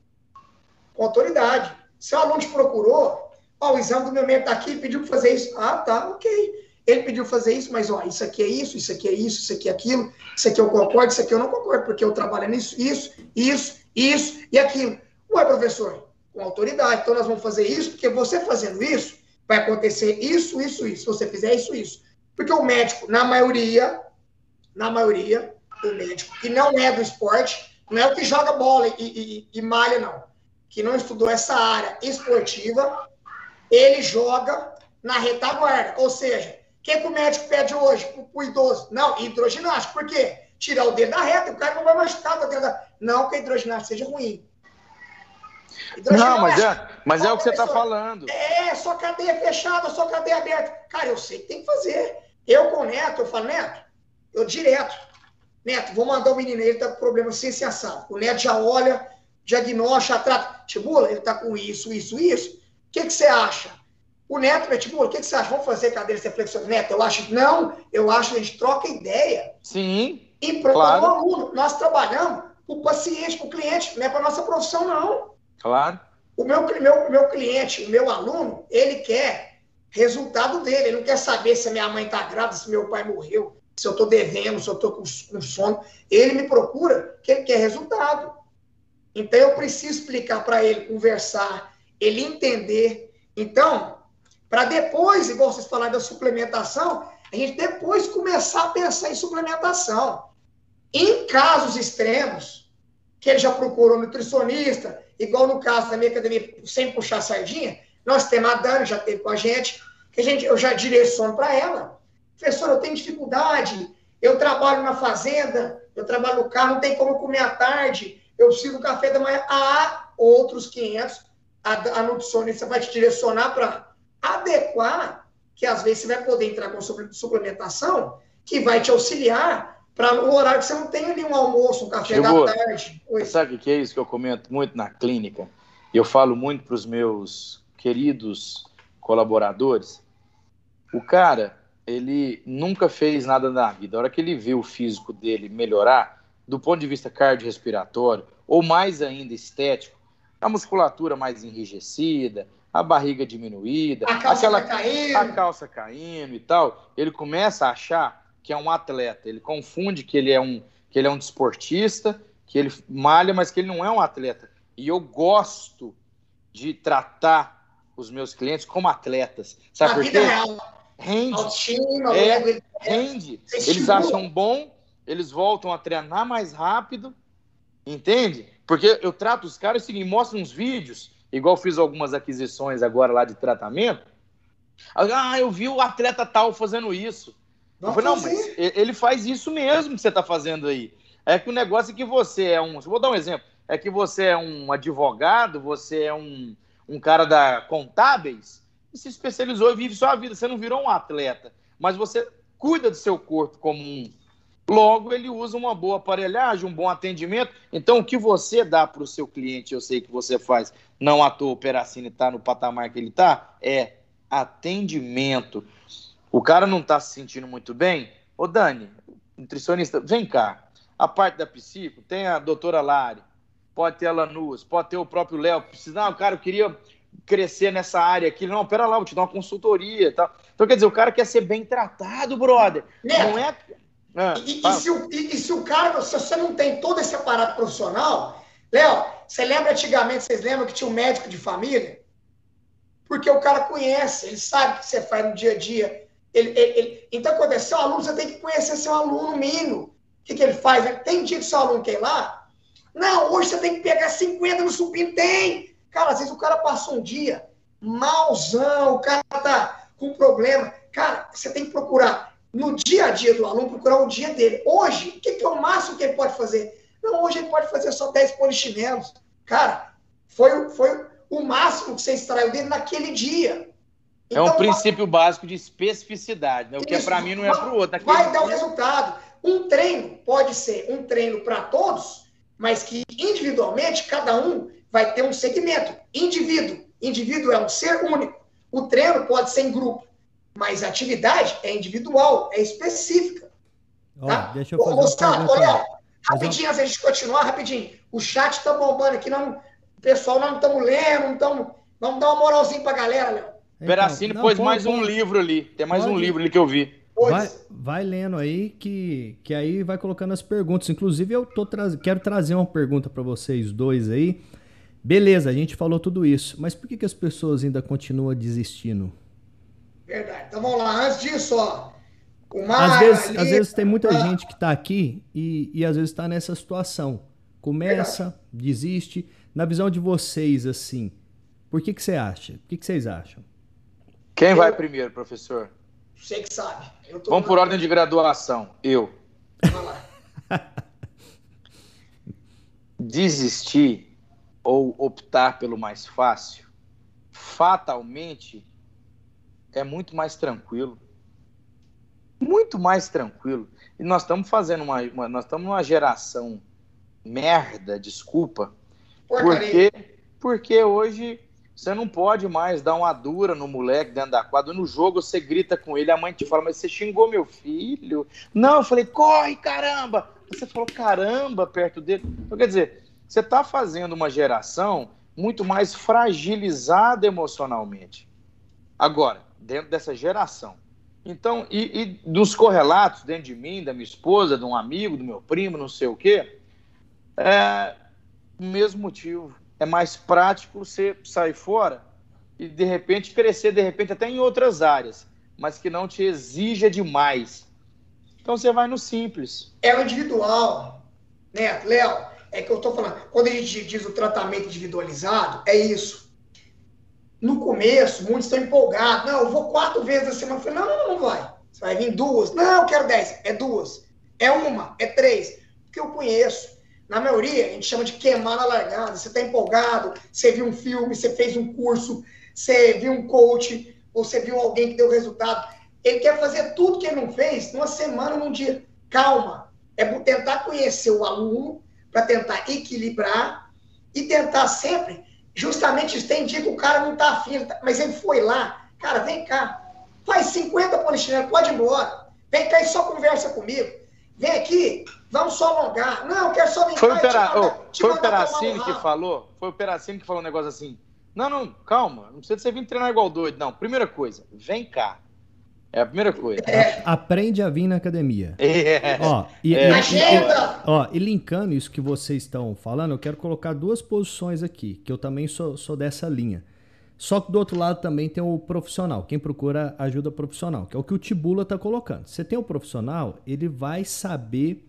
Com autoridade. Seu aluno te procurou, ó, o exame do meu médico está aqui, pediu para fazer isso. Ah, tá, ok. Ele pediu fazer isso, mas ó, isso aqui é isso, isso aqui é isso, isso aqui é aquilo, isso aqui eu concordo, isso aqui eu não concordo, porque eu trabalho nisso, isso, isso, isso e aquilo. Ué, professor, com autoridade, então nós vamos fazer isso, porque você fazendo isso, vai acontecer isso, isso, isso. Se você fizer isso, isso. Porque o médico, na maioria, na maioria, o médico que não é do esporte, não é o que joga bola e, e, e malha, não. Que não estudou essa área esportiva, ele joga na retaguarda. Ou seja, que, que o médico pede hoje para o idoso? Não, hidroginástica. Por quê? Tirar o dedo da reta, o cara não vai machucar o dedo da... Não que a hidroginástica seja ruim. Não, mas é, mas é o que você está falando. É, só cadeia fechada, só cadeia aberta. Cara, eu sei que tem que fazer. Eu com o Neto, eu falo, Neto, eu direto. Neto, vou mandar o menino, ele está com problema sem sensação. O Neto já olha, diagnóstica, trata. Tibula, ele está com isso, isso, isso. O que, que você acha? O Neto, meu, tipo, o que, que você acha? Vamos fazer cadeira de reflexão? Neto, eu acho, não, eu acho que a gente troca ideia. Sim. E para claro. o aluno, nós trabalhamos para o paciente, para o cliente, não é para nossa profissão, não. Claro. O meu, meu, meu cliente, o meu aluno, ele quer resultado dele, ele não quer saber se a minha mãe está grávida, se meu pai morreu, se eu estou devendo, se eu estou com, sono. Ele me procura que ele quer resultado. Então eu preciso explicar para ele, conversar, ele entender. Então, para depois, igual vocês falaram da suplementação, a gente depois começar a pensar em suplementação. Em casos extremos, que ele já procurou nutricionista, igual no caso da minha academia, sem puxar sardinha, Nós temos a Dani, já teve com a gente, que a gente eu já direciono para ela. Professor, eu tenho dificuldade, eu trabalho na fazenda, eu trabalho no carro, não tem como comer à tarde, eu preciso do café da manhã. Há outros 500, a, a nutricionista vai te direcionar para adequar, que às vezes você vai poder entrar com suplementação, que vai te auxiliar para o horário que você não tem ali um almoço, um café da tarde. Oi. Sabe o que é isso que eu comento muito na clínica? Eu falo muito para os meus queridos colaboradores. O cara, ele nunca fez nada na vida. A hora que ele vê o físico dele melhorar, do ponto de vista cardiorrespiratório, ou mais ainda estético, a musculatura mais enrijecida, a barriga diminuída, a calça, aquela, caindo. a calça caindo e tal, ele começa a achar que é um atleta. Ele confunde que ele é um, que ele é um desportista, que ele malha, mas que ele não é um atleta. E eu gosto de tratar os meus clientes como atletas. Sabe por quê? Rende. Autoestima, é, rende. Eles acham bom, eles voltam a treinar mais rápido, entende? Porque eu trato os caras, assim, mostro uns vídeos, igual fiz algumas aquisições agora lá de tratamento. Ah, eu vi o atleta tal fazendo isso. Não, falei, não mas ele faz isso mesmo que você está fazendo aí. É que o negócio é que você é um. Vou dar um exemplo. É que você é um advogado, você é um, um cara da contábeis e se especializou e vive sua vida. Você não virou um atleta, mas você cuida do seu corpo como um. Logo, ele usa uma boa aparelhagem, um bom atendimento. Então, o que você dá para o seu cliente, eu sei que você faz, não à toa o Peracini está no patamar que ele está, é atendimento. O cara não está se sentindo muito bem. Ô, Dani, nutricionista, vem cá. A parte da psico, tem a doutora Lari, pode ter a Lanús, pode ter o próprio Léo. Precisa, não, cara, eu queria crescer nessa área aqui. Não, pera lá, vou te dar uma consultoria. Tá? Então, quer dizer, o cara quer ser bem tratado, brother. Neto, não é. Ah, e, e, se o, e, e, se o, cara, se você não tem todo esse aparato profissional, Léo, você lembra antigamente, vocês lembram que tinha um médico de família? Porque o cara conhece, ele sabe o que você faz no dia a dia. Ele, ele, ele... Então, quando é seu aluno, você tem que conhecer seu aluno mínimo. O que, que ele faz? Tem dia que seu aluno quer ir lá? Não, hoje você tem que pegar 50 no supino. Tem! Cara, às vezes o cara passou um dia malzão, o cara tá com problema. Cara, você tem que procurar no dia a dia do aluno, procurar o dia dele. Hoje, o que, que é o máximo que ele pode fazer? Não, hoje ele pode fazer só 10 polichinelos. Cara, foi, foi o máximo que você extraiu dele naquele dia. Então, é um então, princípio básico de especificidade, né? O que é para mim não é para o outro. Vai dar o resultado. Um treino pode ser um treino para todos, mas que individualmente cada um vai ter um segmento. Indivíduo. Indivíduo é um ser único. O treino pode ser em grupo, mas a atividade é individual, é específica. Tá? deixa eu fazer Ô, Gustavo, olha, rapidinho, antes de a gente continuar, rapidinho. O chat está bombando aqui, não, o pessoal não estamos lendo, não estamos. Vamos dar uma moralzinha para a galera, Léo. Então, Peracini não, pôs pode, mais pode, um livro ali. Tem mais pode, um livro ali que eu vi. Vai, vai, lendo aí que, que aí vai colocando as perguntas. Inclusive, eu tô tra quero trazer uma pergunta para vocês dois aí. Beleza, a gente falou tudo isso, mas por que, que as pessoas ainda continuam desistindo? Verdade. Então vamos lá, antes disso, ó. às, vezes, ali... às vezes tem muita ah. gente que está aqui e, e às vezes está nessa situação. Começa, Verdade. desiste. Na visão de vocês, assim, por que, que você acha? O que, que vocês acham? Quem vai primeiro, professor? Você que sabe. Vamos por ordem de graduação. Eu. [LAUGHS] Desistir ou optar pelo mais fácil, fatalmente, é muito mais tranquilo. Muito mais tranquilo. E nós estamos fazendo uma, uma nós estamos numa geração merda, desculpa, Porcaria. porque porque hoje você não pode mais dar uma dura no moleque dentro da quadra. No jogo você grita com ele, a mãe te fala, mas você xingou meu filho. Não, eu falei, corre, caramba! Você falou caramba perto dele. Então, quer dizer, você está fazendo uma geração muito mais fragilizada emocionalmente. Agora, dentro dessa geração. Então, e, e dos correlatos dentro de mim, da minha esposa, de um amigo, do meu primo, não sei o quê, é o mesmo motivo é mais prático você sair fora e de repente crescer, de repente até em outras áreas, mas que não te exija demais. Então você vai no simples. É o individual, né, Léo? É que eu estou falando, quando a gente diz o tratamento individualizado, é isso. no começo, muitos estão empolgados. Não, eu vou quatro vezes na semana. Eu falei, não, não, não, vai. Você vai vir duas. Não, eu quero dez. É duas. É uma. É três. Porque eu conheço. Na maioria, a gente chama de queimar na largada. Você está empolgado, você viu um filme, você fez um curso, você viu um coach, ou você viu alguém que deu resultado. Ele quer fazer tudo que ele não fez numa semana, num dia. Calma. É tentar conhecer o aluno, para tentar equilibrar e tentar sempre justamente isso. Tem dia que o cara não está afim, mas ele foi lá. Cara, vem cá. Faz 50 polichinelos, pode ir embora. Vem cá e só conversa comigo. Vem aqui, vamos só alongar. Não, eu quero só vir foi cá o pera... oh, Foi o Peracini que falou? Foi o Peracini que falou um negócio assim. Não, não, calma. Não precisa você vir treinar igual doido. Não, primeira coisa, vem cá. É a primeira coisa. É. Aprende a vir na academia. É. Ó, e, é. E, e, ó, e linkando isso que vocês estão falando, eu quero colocar duas posições aqui, que eu também sou, sou dessa linha. Só que do outro lado também tem o profissional, quem procura ajuda profissional, que é o que o Tibula está colocando. Você tem o profissional, ele vai saber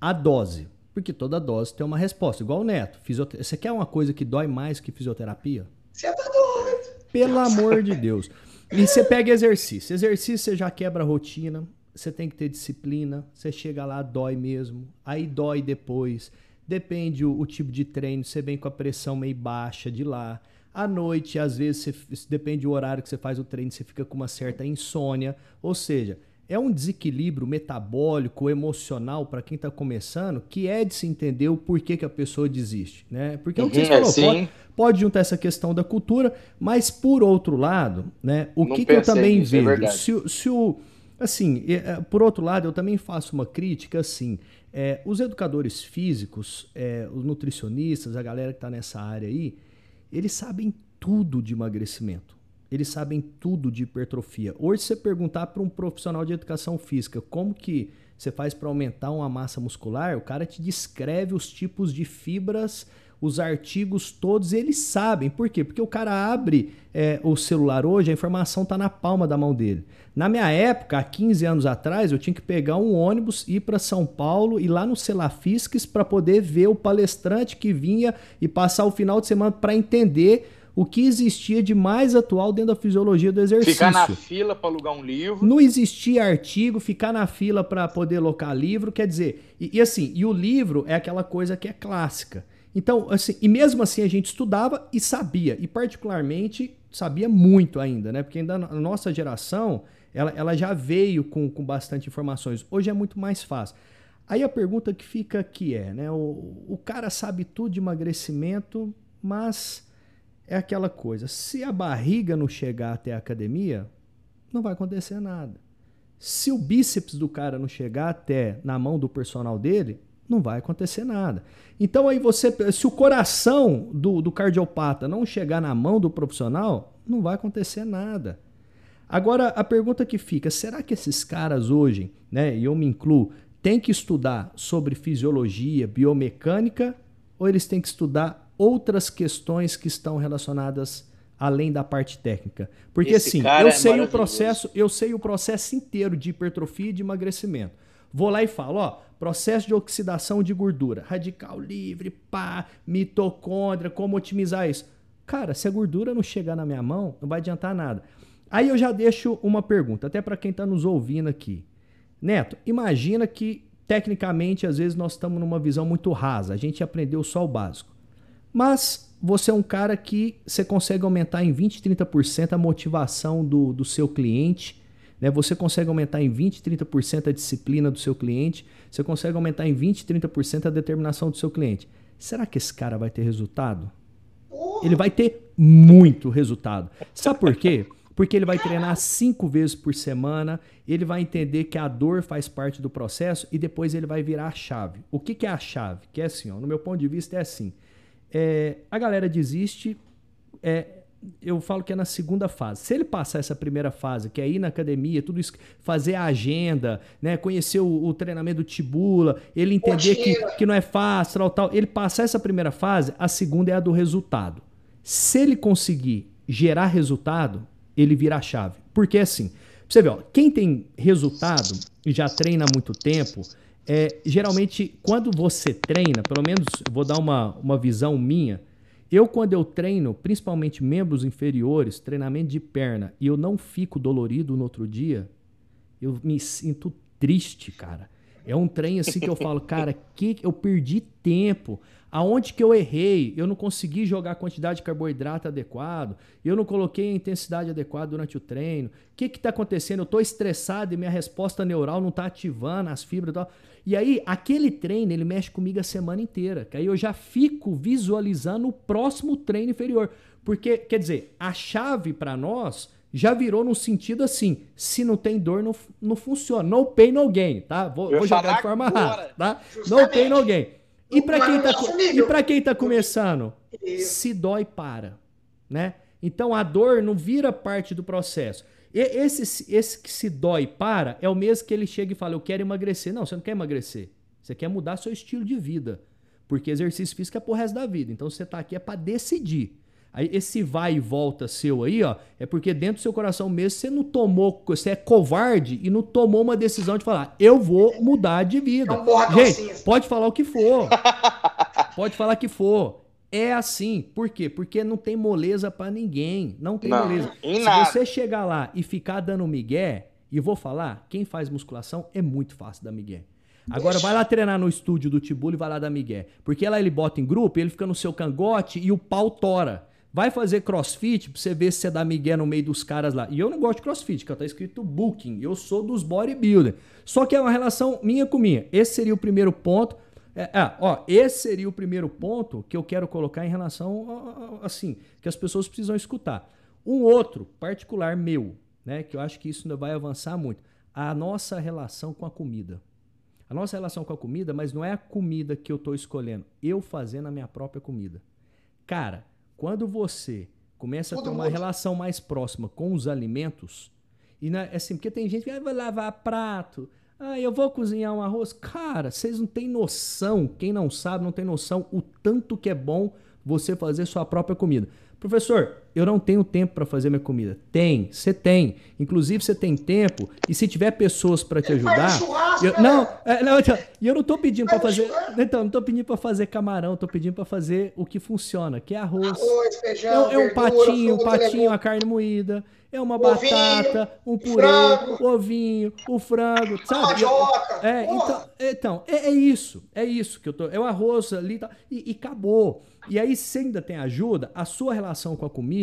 a dose, porque toda dose tem uma resposta, igual o Neto. Fisioter... Você quer uma coisa que dói mais que fisioterapia? Você tá doido. Pelo amor de Deus. E você pega exercício. Exercício você já quebra a rotina, você tem que ter disciplina, você chega lá, dói mesmo, aí dói depois. Depende o, o tipo de treino, você vem com a pressão meio baixa de lá. À noite, às vezes, você, depende do horário que você faz o treino, você fica com uma certa insônia. Ou seja, é um desequilíbrio metabólico, emocional para quem está começando, que é de se entender o porquê que a pessoa desiste, né? Porque é o que você uhum, falou, pode, pode, juntar essa questão da cultura, mas por outro lado, né? O que, que eu também é vejo, é se, se o assim, é, por outro lado, eu também faço uma crítica assim. É, os educadores físicos, é, os nutricionistas, a galera que está nessa área aí, eles sabem tudo de emagrecimento. Eles sabem tudo de hipertrofia. Hoje, se você perguntar para um profissional de educação física como que você faz para aumentar uma massa muscular, o cara te descreve os tipos de fibras, os artigos todos, eles sabem. Por quê? Porque o cara abre é, o celular hoje, a informação está na palma da mão dele. Na minha época, há 15 anos atrás, eu tinha que pegar um ônibus, ir para São Paulo, ir lá no Celafisques para poder ver o palestrante que vinha e passar o final de semana para entender o que existia de mais atual dentro da fisiologia do exercício. Ficar na fila para alugar um livro. Não existia artigo, ficar na fila para poder locar livro, quer dizer, e, e, assim, e o livro é aquela coisa que é clássica. Então, assim, e mesmo assim a gente estudava e sabia, e particularmente sabia muito ainda, né? Porque ainda na nossa geração, ela, ela já veio com, com bastante informações. Hoje é muito mais fácil. Aí a pergunta que fica aqui é, né? O, o cara sabe tudo de emagrecimento, mas é aquela coisa: se a barriga não chegar até a academia, não vai acontecer nada. Se o bíceps do cara não chegar até na mão do personal dele, não vai acontecer nada. Então aí você, se o coração do, do cardiopata não chegar na mão do profissional, não vai acontecer nada. Agora, a pergunta que fica, será que esses caras hoje, né, e eu me incluo, têm que estudar sobre fisiologia, biomecânica, ou eles têm que estudar outras questões que estão relacionadas além da parte técnica? Porque Esse assim, eu é sei o processo, eu sei o processo inteiro de hipertrofia e de emagrecimento. Vou lá e falo, ó, processo de oxidação de gordura, radical livre, pá, mitocôndria, como otimizar isso. Cara, se a gordura não chegar na minha mão, não vai adiantar nada. Aí eu já deixo uma pergunta, até para quem está nos ouvindo aqui. Neto, imagina que tecnicamente às vezes nós estamos numa visão muito rasa, a gente aprendeu só o básico. Mas você é um cara que você consegue aumentar em 20, 30% a motivação do, do seu cliente, né? Você consegue aumentar em 20, 30% a disciplina do seu cliente, você consegue aumentar em 20, 30% a determinação do seu cliente. Será que esse cara vai ter resultado? Ele vai ter muito resultado. Sabe por quê? Porque ele vai treinar cinco vezes por semana, ele vai entender que a dor faz parte do processo e depois ele vai virar a chave. O que, que é a chave? Que é assim, ó, no meu ponto de vista é assim. É, a galera desiste, é, eu falo que é na segunda fase. Se ele passar essa primeira fase, que é ir na academia, tudo isso, fazer a agenda, né, conhecer o, o treinamento do Tibula, ele entender que, que não é fácil, tal, tal, ele passar essa primeira fase, a segunda é a do resultado. Se ele conseguir gerar resultado, ele vira a chave. Porque assim, você vê, ó, quem tem resultado e já treina há muito tempo, é, geralmente quando você treina, pelo menos vou dar uma, uma visão minha, Eu, quando eu treino, principalmente membros inferiores, treinamento de perna, e eu não fico dolorido no outro dia, eu me sinto triste, cara. É um trem assim que eu falo, cara, que eu perdi tempo. Aonde que eu errei? Eu não consegui jogar a quantidade de carboidrato adequado. Eu não coloquei a intensidade adequada durante o treino. O que está acontecendo? Eu estou estressado e minha resposta neural não está ativando as fibras e tal. E aí, aquele treino, ele mexe comigo a semana inteira. Que aí eu já fico visualizando o próximo treino inferior. Porque, quer dizer, a chave para nós já virou no sentido assim: se não tem dor, não, não funciona. No pain, no gain, tá? Vou, vou jogar de forma rápida, tá? No pain, no gain. E para quem, tá, e pra quem tá começando? Se dói, para. Né? Então a dor não vira parte do processo. E esse, esse que se dói para é o mesmo que ele chega e fala: Eu quero emagrecer. Não, você não quer emagrecer. Você quer mudar seu estilo de vida. Porque exercício físico é pro resto da vida. Então você tá aqui é para decidir. Aí esse vai e volta seu aí, ó, é porque dentro do seu coração mesmo você não tomou, você é covarde e não tomou uma decisão de falar, eu vou mudar de vida. É Gente, pode falar o que for. [LAUGHS] pode falar o que for. É assim. Por quê? Porque não tem moleza para ninguém. Não tem não, moleza. Se você chegar lá e ficar dando migué, e vou falar, quem faz musculação é muito fácil dar migué. Agora vai lá treinar no estúdio do Tibuli e vai lá dar migué. Porque lá ele bota em grupo, ele fica no seu cangote e o pau tora. Vai fazer crossfit pra você ver se você dá migué no meio dos caras lá. E eu não gosto de crossfit, que tá escrito booking. Eu sou dos bodybuilder. Só que é uma relação minha com minha. Esse seria o primeiro ponto. É, é, ó, esse seria o primeiro ponto que eu quero colocar em relação, assim, que as pessoas precisam escutar. Um outro, particular meu, né, que eu acho que isso ainda vai avançar muito, a nossa relação com a comida. A nossa relação com a comida, mas não é a comida que eu estou escolhendo, eu fazendo a minha própria comida. Cara, quando você começa Tudo a ter uma relação mais próxima com os alimentos, e é assim, porque tem gente que ah, vai lavar prato, ah, eu vou cozinhar um arroz. Cara, vocês não têm noção, quem não sabe não tem noção o tanto que é bom você fazer sua própria comida. Professor, eu não tenho tempo para fazer minha comida. Tem, você tem. Inclusive você tem tempo e se tiver pessoas para te ajudar, eu, não, é, não, então, e eu não tô pedindo para fazer, então, não tô pedindo para fazer camarão, tô pedindo para fazer o que funciona, que é arroz. Arroz, feijão, é, é um verdura, patinho, um patinho, a carne moída, é uma ovinho, batata, um purê, frango, ovinho, o frango, sabe? É, então, então é, é, isso, é isso que eu tô, é o arroz ali tá, e, e acabou. E aí, se ainda tem ajuda, a sua relação com a comida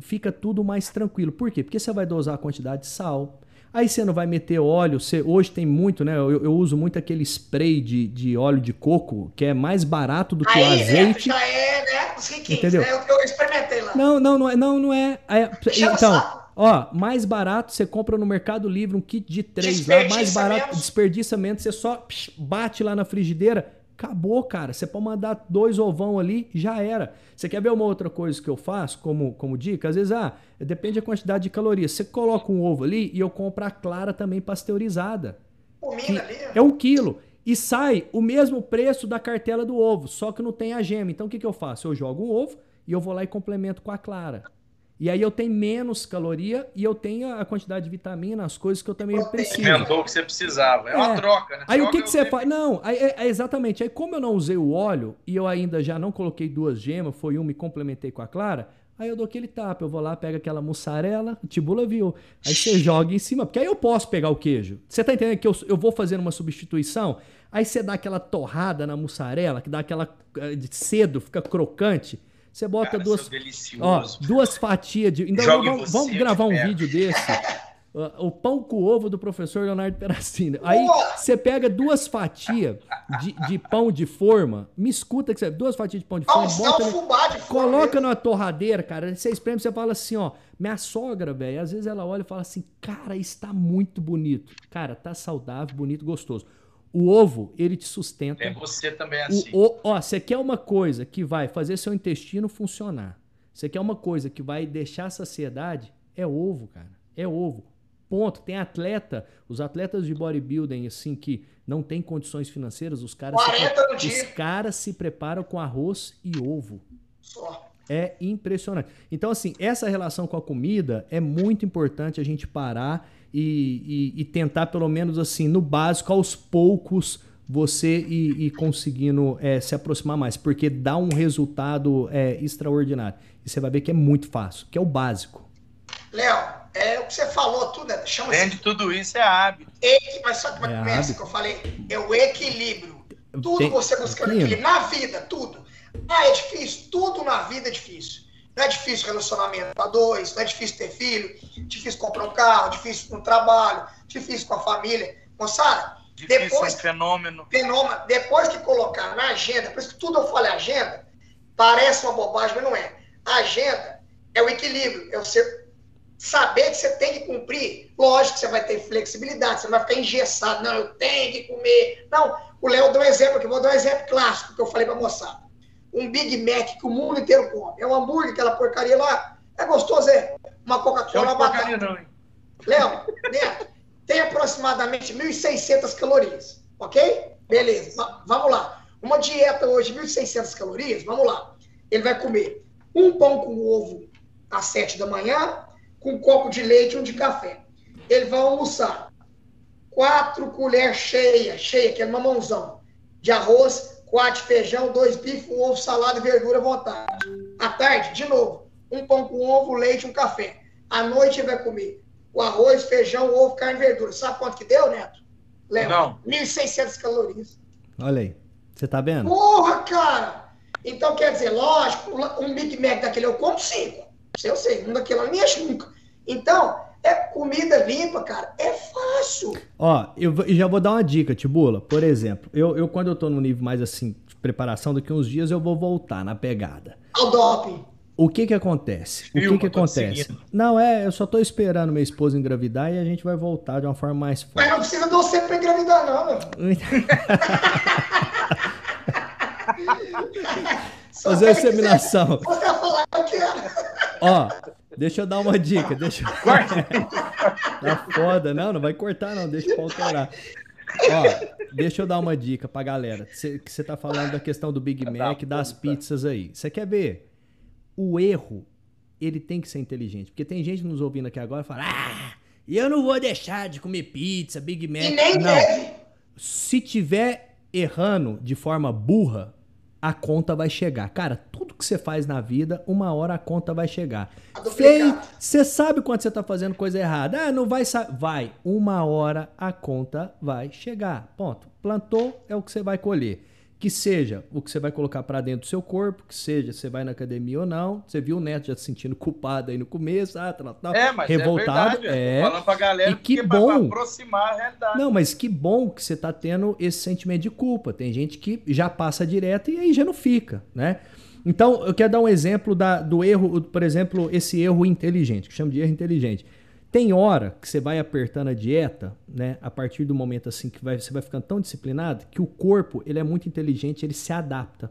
fica tudo mais tranquilo. Por quê? Porque você vai dosar a quantidade de sal. Aí você não vai meter óleo. Você, hoje tem muito, né? Eu, eu uso muito aquele spray de, de óleo de coco, que é mais barato do que aí, o né? azeite. Já é, né? Os Entendeu? Né? Eu, eu, experimentei lá. Não, não, não é. Não, não é, é então, ó, mais barato, você compra no Mercado Livre um kit de três lá, mais barato, mesmo. desperdiça menos, você só psh, bate lá na frigideira Acabou, cara. Você pode mandar dois ovão ali, já era. Você quer ver uma outra coisa que eu faço como, como dica? Às vezes, ah, depende da quantidade de calorias. Você coloca um ovo ali e eu compro a clara também pasteurizada. É um quilo. E sai o mesmo preço da cartela do ovo, só que não tem a gema. Então o que, que eu faço? Eu jogo um ovo e eu vou lá e complemento com a clara. E aí eu tenho menos caloria e eu tenho a quantidade de vitamina, as coisas que eu também preciso. Aumentou o que você precisava. É, é. uma troca, né? Aí troca o que, que você faz? Não, aí, é, é, exatamente. Aí como eu não usei o óleo e eu ainda já não coloquei duas gemas, foi uma e complementei com a clara, aí eu dou aquele tapa. Eu vou lá, pego aquela mussarela, tibula viu. Aí você joga em cima, porque aí eu posso pegar o queijo. Você tá entendendo que eu, eu vou fazendo uma substituição? Aí você dá aquela torrada na mussarela, que dá aquela eh, de cedo, fica crocante. Você bota Cara, duas, ó, duas fatias de. Então, vamos, vamos gravar um vídeo desse. [LAUGHS] o pão com ovo do professor Leonardo Peracini. Aí você pega duas fatias de, de, pão de forma, me escuta que você duas fatias de pão de forma, bota no, de coloca numa torradeira, cara. Você espreme, você fala assim, ó, minha sogra, velho, às vezes ela olha e fala assim, cara, está muito bonito. Cara, tá saudável, bonito, gostoso. O ovo, ele te sustenta. É você também assim. O, o, ó, você quer uma coisa que vai fazer seu intestino funcionar. Você quer uma coisa que vai deixar a saciedade? É ovo, cara. É ovo. Ponto. Tem atleta, os atletas de bodybuilding, assim, que não tem condições financeiras, os caras, se, os caras se preparam com arroz e ovo. Só. É impressionante. Então, assim, essa relação com a comida é muito importante a gente parar e, e, e, tentar, pelo menos assim, no básico, aos poucos, você ir, ir conseguindo é, se aproximar mais, porque dá um resultado é, extraordinário. E você vai ver que é muito fácil, que é o básico. Léo, é o que você falou, tudo, né? chama Além tudo isso é hábito. Equi, mas só que é começa que eu falei, é o equilíbrio. Tudo Tem... você buscando equilíbrio. Na vida, tudo. Ah, é difícil? Tudo na vida é difícil. Não é difícil relacionamento para dois, não é difícil ter filho, difícil comprar um carro, difícil no trabalho, difícil com a família. Moçada, difícil depois, é um fenômeno. fenômeno. Depois que colocar na agenda, por isso que tudo eu falei agenda, parece uma bobagem, mas não é. A agenda é o equilíbrio, é você saber que você tem que cumprir. Lógico que você vai ter flexibilidade, você não vai ficar engessado, não, eu tenho que comer. Não, o Léo deu um exemplo aqui, vou dar um exemplo clássico que eu falei para a moçada um Big Mac que o mundo inteiro come. É um hambúrguer, aquela porcaria lá. É gostoso, é? Uma Coca-Cola, uma batata. Não, hein? Léo, Neto, tem aproximadamente 1.600 calorias, ok? Beleza, vamos lá. Uma dieta hoje, 1.600 calorias, vamos lá. Ele vai comer um pão com ovo às 7 da manhã, com um copo de leite e um de café. Ele vai almoçar quatro colheres cheias, cheia, que é mamãozão, de arroz, quatro feijão, dois bifes, um ovo, salada e verdura à vontade. À tarde, de novo, um pão com ovo, leite, um café. À noite ele vai comer o arroz, feijão, ovo, carne e verdura. Sabe quanto que deu, Neto? Lembra? Não. 1.600 calorias. Olha aí. Você tá vendo? Porra, cara! Então, quer dizer, lógico, um Big Mac daquele eu como cinco. Eu sei, um daquele eu não enche nunca. Então, é comida limpa, cara. É fácil. Ó, eu já vou dar uma dica, Tibula. Por exemplo, eu, eu quando eu tô no nível mais assim, de preparação, daqui uns dias eu vou voltar na pegada. Ao doping. O que que acontece? O que que acontece? Não, é, eu só tô esperando minha esposa engravidar e a gente vai voltar de uma forma mais forte. Mas não precisa de você pra engravidar, não, meu. [LAUGHS] Fazer a inseminação. Você vai falar que Ó, Deixa eu dar uma dica. Deixa eu... [LAUGHS] tá foda. Não, não vai cortar, não. Deixa eu autorar. Ó, deixa eu dar uma dica pra galera. Cê, que você tá falando da questão do Big Mac, das pizzas aí. Você quer ver? O erro, ele tem que ser inteligente. Porque tem gente nos ouvindo aqui agora e fala: Ah, eu não vou deixar de comer pizza, Big Mac. E nem não. Deve. Se tiver errando de forma burra, a conta vai chegar. Cara, tudo que você faz na vida, uma hora a conta vai chegar. Feio, você sabe quando você tá fazendo coisa errada. Ah, não vai Vai, uma hora a conta vai chegar. Ponto. Plantou é o que você vai colher que seja o que você vai colocar para dentro do seu corpo, que seja você vai na academia ou não. Você viu o Neto já se sentindo culpado aí no começo, ah, tal, tal, é, mas revoltado. É, verdade, é. falando pra galera e que bom aproximar a realidade. Não, mas que bom que você tá tendo esse sentimento de culpa. Tem gente que já passa direto e aí já não fica, né? Então, eu quero dar um exemplo da, do erro, por exemplo, esse erro inteligente, que chama de erro inteligente. Tem hora que você vai apertando a dieta, né? A partir do momento assim que vai, você vai ficando tão disciplinado que o corpo ele é muito inteligente, ele se adapta.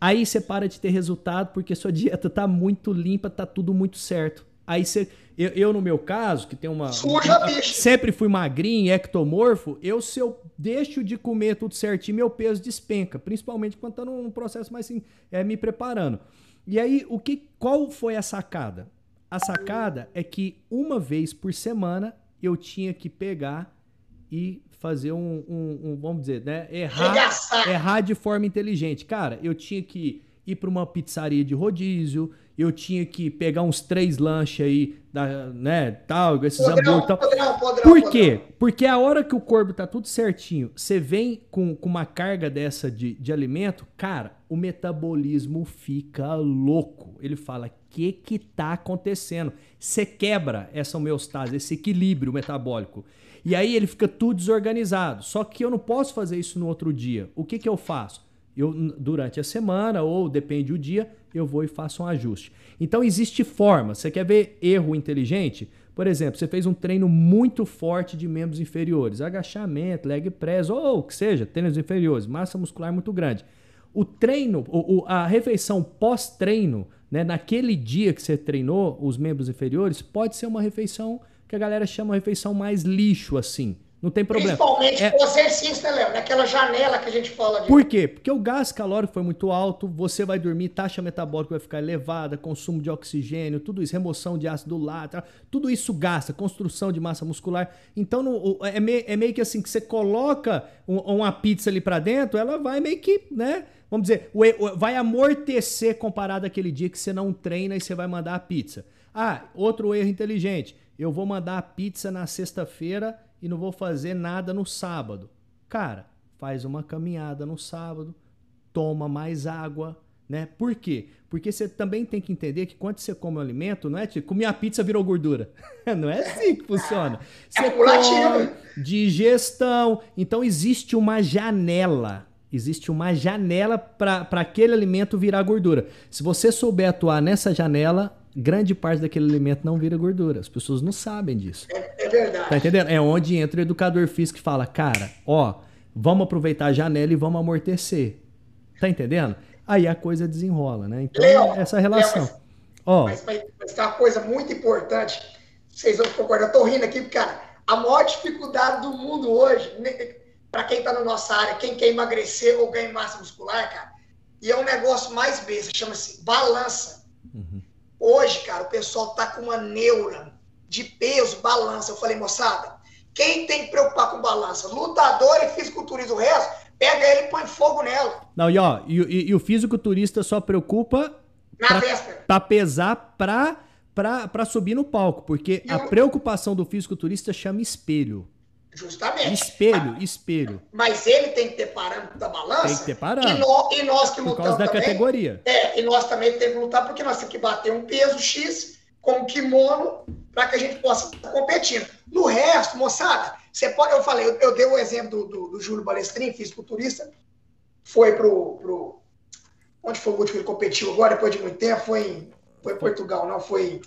Aí você para de ter resultado porque sua [LAUGHS] dieta tá muito limpa, tá tudo muito certo. Aí você, eu, eu no meu caso, que tem uma, Suja, sempre fui magrinho, ectomorfo, eu se eu deixo de comer tudo certinho, meu peso despenca, principalmente quando tá num processo mais assim, é, me preparando. E aí, o que, qual foi a sacada? A sacada é que uma vez por semana eu tinha que pegar e fazer um, um, um vamos dizer, né? Errar, errar de forma inteligente. Cara, eu tinha que ir para uma pizzaria de rodízio, eu tinha que pegar uns três lanches aí, da, né, tal, esses hambúrguer tal. Podrão, podrão, Por quê? Porque a hora que o corpo tá tudo certinho, você vem com, com uma carga dessa de, de alimento, cara, o metabolismo fica louco. Ele fala, que que tá acontecendo? Você quebra essa homeostase, esse equilíbrio metabólico. E aí ele fica tudo desorganizado. Só que eu não posso fazer isso no outro dia. O que que eu faço? Eu, durante a semana, ou depende do dia, eu vou e faço um ajuste. Então existe forma. Você quer ver erro inteligente? Por exemplo, você fez um treino muito forte de membros inferiores, agachamento, leg press, ou o que seja, treinos inferiores, massa muscular muito grande. O treino, o, a refeição pós-treino, né, naquele dia que você treinou os membros inferiores, pode ser uma refeição que a galera chama de refeição mais lixo, assim. Não tem problema. Principalmente é... o exercício, né, Léo? Naquela janela que a gente fala de... Por quê? Porque o gás calórico foi muito alto, você vai dormir, taxa metabólica vai ficar elevada, consumo de oxigênio, tudo isso, remoção de ácido lático, tudo isso gasta, construção de massa muscular. Então no, é, meio, é, meio, que assim, que você coloca uma pizza ali para dentro, ela vai meio que, né? Vamos dizer, vai amortecer comparado àquele dia que você não treina e você vai mandar a pizza. Ah, outro erro inteligente. Eu vou mandar a pizza na sexta-feira e não vou fazer nada no sábado. Cara, faz uma caminhada no sábado, toma mais água, né? Por quê? Porque você também tem que entender que quando você come o um alimento, não é tipo, comer a pizza virou gordura. [LAUGHS] não é assim que funciona. Você é come digestão. Então existe uma janela. Existe uma janela para aquele alimento virar gordura. Se você souber atuar nessa janela, grande parte daquele alimento não vira gordura. As pessoas não sabem disso. É, é verdade. Tá entendendo? É onde entra o educador físico e fala, cara, ó, vamos aproveitar a janela e vamos amortecer. Tá entendendo? Aí a coisa desenrola, né? Então, Leon, essa relação. Leon, mas, ó, mas, mas, mas tem uma coisa muito importante. Vocês vão concordar. Eu tô rindo aqui, porque, cara, a maior dificuldade do mundo hoje, né, para quem tá na nossa área, quem quer emagrecer ou ganhar massa muscular, cara, e é um negócio mais besta, chama-se balança. Uhum. Hoje, cara, o pessoal tá com uma neura de peso, balança. Eu falei, moçada, quem tem que preocupar com balança? Lutador e fisiculturista, o resto, pega ele e põe fogo nela. Não, e ó, e, e, e o fisiculturista só preocupa na pra, véspera. Pra pesar pra, pra, pra subir no palco, porque e a o... preocupação do fisiculturista chama espelho. Justamente. Espelho, espelho. Mas ele tem que ter parâmetro da balança. Tem que ter parâmetro. E, no, e nós que lutamos. Por causa da também, categoria. É, e nós também temos que lutar porque nós temos que bater um peso X com kimono para que a gente possa estar competindo. No resto, moçada, você pode. Eu falei, eu, eu dei o exemplo do, do, do Júlio Balestrin, fisiculturista. Foi pro, pro. Onde foi o último que ele competiu agora, depois de muito tempo? Foi em, foi em Portugal, não? Foi.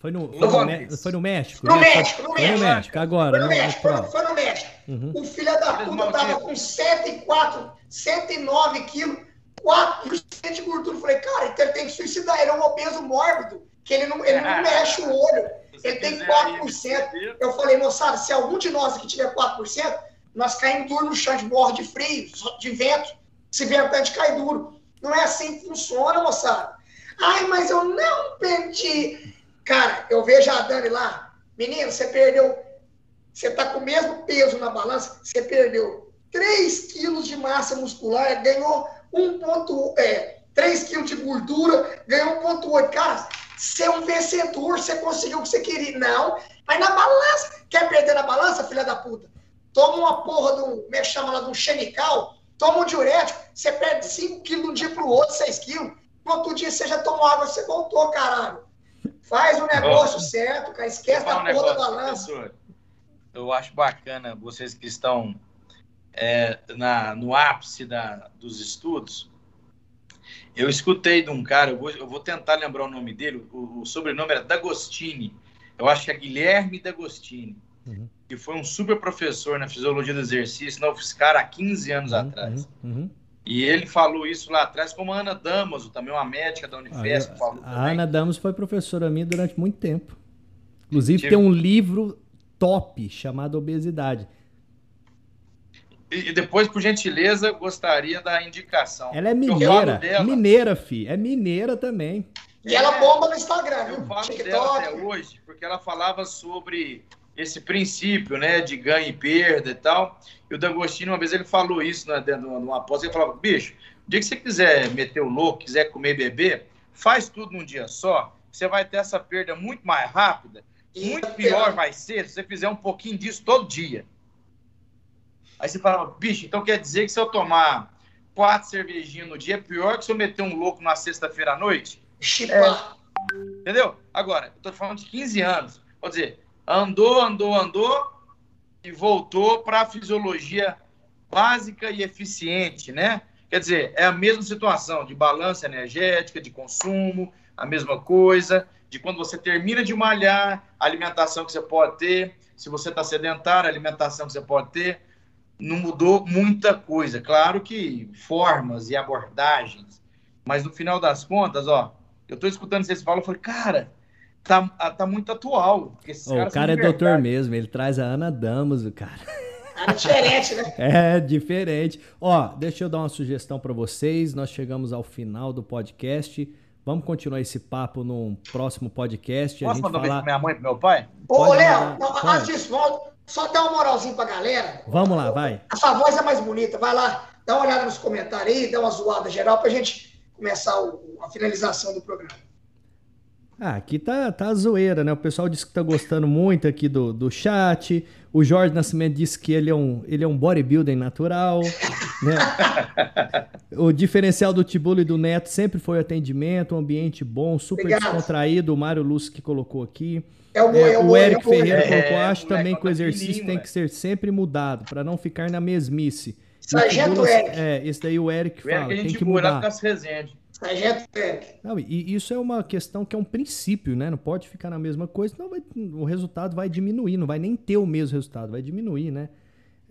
Foi no, foi no, foi no México? No né? México, no foi México. no México, agora. Foi no, México, foi, foi no México. Uhum. O filho da puta tava com 104, 109 quilos, 4% de gordura. Eu falei, cara, então ele tem que suicidar. Ele é um obeso mórbido, que ele não, ele não [LAUGHS] mexe o olho. Ele tem 4%. Eu falei, moçada, se algum de nós aqui tiver 4%, nós caímos duro no chão, de morre de frio, de vento. Se ventante cai duro. Não é assim que funciona, moçada. Ai, mas eu não perdi. Cara, eu vejo a Dani lá, menino, você perdeu, você está com o mesmo peso na balança, você perdeu 3 quilos de massa muscular, ganhou 1,3 é, 3 quilos de gordura, ganhou 1,8. Cara, você é um vencedor, você conseguiu o que você queria. Não, mas na balança, quer perder na balança, filha da puta? Toma uma porra do, como é chama lá, de um chemical, toma um diurético, você perde 5 quilos de um dia pro outro, 6 quilos. No outro dia você já tomou água, você voltou, caralho. Faz o negócio oh, certo, cara. Esquece da um porra da balança. Professor, eu acho bacana vocês que estão é, na, no ápice da, dos estudos. Eu escutei de um cara, eu vou, eu vou tentar lembrar o nome dele, o, o, sobrenome era D'Agostini. Eu acho que é Guilherme D'Agostini, uhum. que foi um super professor na fisiologia do exercício na UFSCar há 15 anos uhum, atrás. Uhum, uhum. E ele falou isso lá atrás, como a Ana Damaso, também uma médica da Unifesp. Ah, a Ana Damaso foi professora minha durante muito tempo. Inclusive, Tive... tem um livro top chamado Obesidade. E depois, por gentileza, gostaria da indicação. Ela é mineira. Dela... Mineira, fi. É mineira também. E ela bomba no Instagram, viu? Eu falo TikTok. dela até hoje, porque ela falava sobre esse princípio, né, de ganho e perda e tal. E o D'Agostino, uma vez, ele falou isso né, numa pós, ele falava, bicho, o dia que você quiser meter o louco, quiser comer e beber, faz tudo num dia só, você vai ter essa perda muito mais rápida, muito pior vai ser se você fizer um pouquinho disso todo dia. Aí você fala, bicho, então quer dizer que se eu tomar quatro cervejinhas no dia, é pior que se eu meter um louco na sexta-feira à noite? É. Entendeu? Agora, eu tô falando de 15 anos. Vou dizer, andou, andou, andou, e voltou para a fisiologia básica e eficiente, né? Quer dizer, é a mesma situação de balança energética, de consumo, a mesma coisa, de quando você termina de malhar, a alimentação que você pode ter, se você está sedentário, a alimentação que você pode ter, não mudou muita coisa. Claro que formas e abordagens, mas no final das contas, ó, eu estou escutando vocês falam, eu falei, cara, tá, tá muito atual. Oh, o cara é doutor mesmo, ele traz a Ana Damos, o cara. É diferente, né? [LAUGHS] É diferente. Ó, deixa eu dar uma sugestão para vocês. Nós chegamos ao final do podcast. Vamos continuar esse papo num próximo podcast. Posso mandar um beijo pra minha mãe e pro meu pai? Ô, Léo, antes disso, só dá uma moralzinha pra galera. Vamos lá, vai. A sua voz é mais bonita. Vai lá, dá uma olhada nos comentários aí, dá uma zoada geral pra gente começar o, a finalização do programa. Ah, aqui tá, tá zoeira, né? O pessoal disse que tá gostando muito aqui do, do chat. O Jorge Nascimento disse que ele é um, ele é um bodybuilding natural. [LAUGHS] Né? o diferencial do Tibulo e do Neto sempre foi o atendimento, um ambiente bom, super Obrigado. descontraído. O Mário Lúcio que colocou aqui. É o, é, é o Eric é Ferreira colocou, é, acho também que o exercício tem que ser sempre mudado, para não ficar na mesmice. Sargento Eric. É, esse daí o Eric fala, o Eric tem que mudar. Resenhas. Sargento. Não, e isso é uma questão que é um princípio, né? Não pode ficar na mesma coisa, senão vai, o resultado vai diminuir, não vai nem ter o mesmo resultado, vai diminuir, né?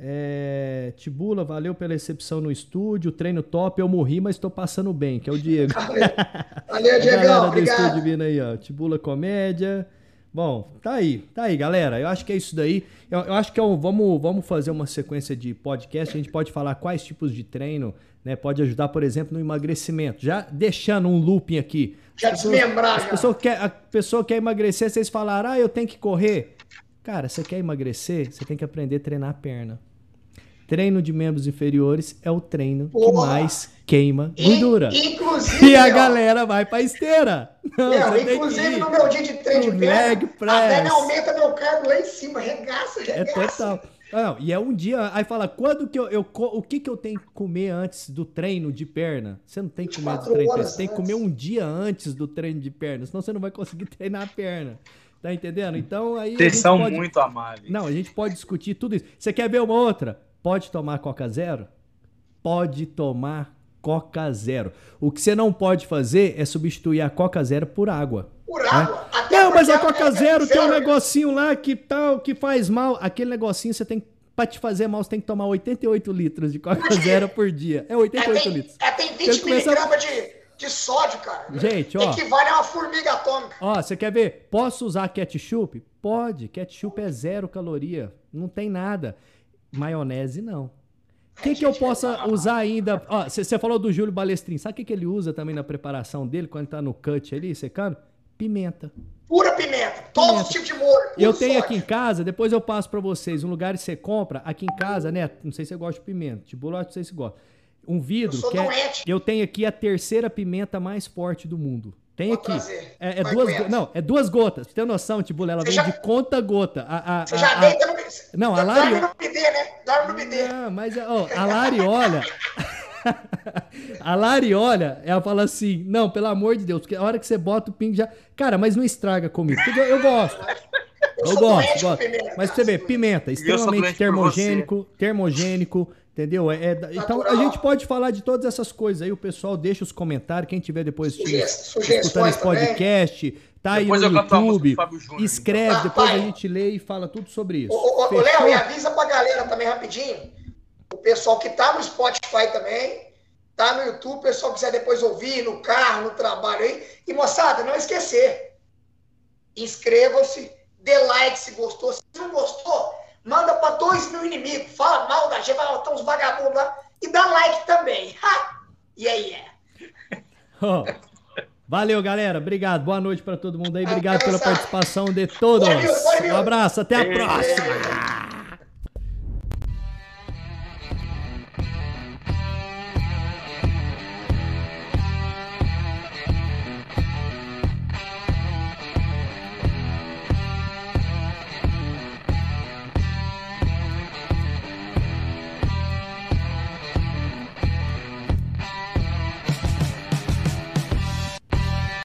É, Tibula, valeu pela recepção no estúdio, treino top, eu morri, mas estou passando bem, que é o Diego. [LAUGHS] Valeu, Diego. Do obrigado. estúdio vindo aí, ó. Tibula Comédia. Bom, tá aí, tá aí, galera. Eu acho que é isso daí. Eu, eu acho que é um, vamos, vamos fazer uma sequência de podcast. A gente pode falar quais tipos de treino né, pode ajudar, por exemplo, no emagrecimento. Já deixando um looping aqui. Já desmembrar. A pessoa, quer, a pessoa quer emagrecer, vocês falaram, ah, eu tenho que correr. Cara, você quer emagrecer? Você tem que aprender a treinar a perna. Treino de membros inferiores é o treino Porra. que mais queima gordura. Inclusive. E a galera vai pra esteira. Não, meu, inclusive no meu dia de treino de perna, até me aumenta meu carbo lá em cima, regaça, regaça. É total. Não, e é um dia, aí fala, quando que eu, eu, o que que eu tenho que comer antes do treino de perna? Você não tem que comer antes do treino de perna, você tem que comer um dia antes do treino de perna, senão você não vai conseguir [LAUGHS] treinar a perna. Tá entendendo? Então aí. Vocês são pode... muito amáveis. Não, a gente pode discutir tudo isso. Você quer ver uma outra? Pode tomar Coca Zero? Pode tomar Coca Zero. O que você não pode fazer é substituir a Coca Zero por água. Por água? Né? Não, mas a Coca Zero tem um negocinho lá que tal, que faz mal. Aquele negocinho você tem Pra te fazer mal, você tem que tomar 88 litros de Coca Zero por dia. É 88 é, tem, litros. É, tem 20 miligramas de, de sódio, cara. Gente, ó. Equivale a uma formiga atômica. Ó, você quer ver? Posso usar ketchup? Pode. Ketchup é zero caloria. Não tem nada. Maionese, não. O que, que eu possa usar ainda? Você falou do Júlio Balestrin. Sabe o que, que ele usa também na preparação dele, quando ele tá no cut ali, secando? Pimenta. Pura pimenta. Todos os tipos de molho. Eu tenho sorte. aqui em casa, depois eu passo para vocês, um lugar que você compra, aqui em casa, né? Não sei se você gosta de pimenta. De bolo, não sei se você gosta. Um vidro eu que é, eu tenho aqui a terceira pimenta mais forte do mundo. Tem aqui. É, é duas, não, é duas gotas. Pra ter noção, Tibula, ela vem já, de conta gota. A, a, você já a, deita no Não, a Lari. Dorme no bidê, né? Dorme no bidê. Não, mas ó, a Lari olha. [LAUGHS] a Lari olha, ela fala assim: Não, pelo amor de Deus, porque a hora que você bota o ping já. Cara, mas não estraga comigo. Eu, eu gosto. Eu, eu gosto, gosto. Pimenta, mas você vê, pimenta, extremamente termogênico, termogênico, Entendeu? É, é, então a gente pode falar de todas essas coisas aí. O pessoal deixa os comentários. Quem tiver depois escutando esse podcast, tá depois aí no YouTube. Júnior, escreve, então. depois a gente lê e fala tudo sobre isso. Ô, Léo, e avisa pra galera também rapidinho. O pessoal que tá no Spotify também, tá no YouTube, o pessoal quiser depois ouvir no carro, no trabalho aí. E moçada, não esquecer. Inscrevam-se, dê like se gostou. Se não gostou, manda para dois mil inimigos, fala mal da gente, fala, tem uns vagabundos lá, e dá like também. Ha! E aí é. [LAUGHS] Oh, valeu, galera. Obrigado. Boa noite para todo mundo aí. Obrigado pela participação de todos. Um abraço. Até a próxima.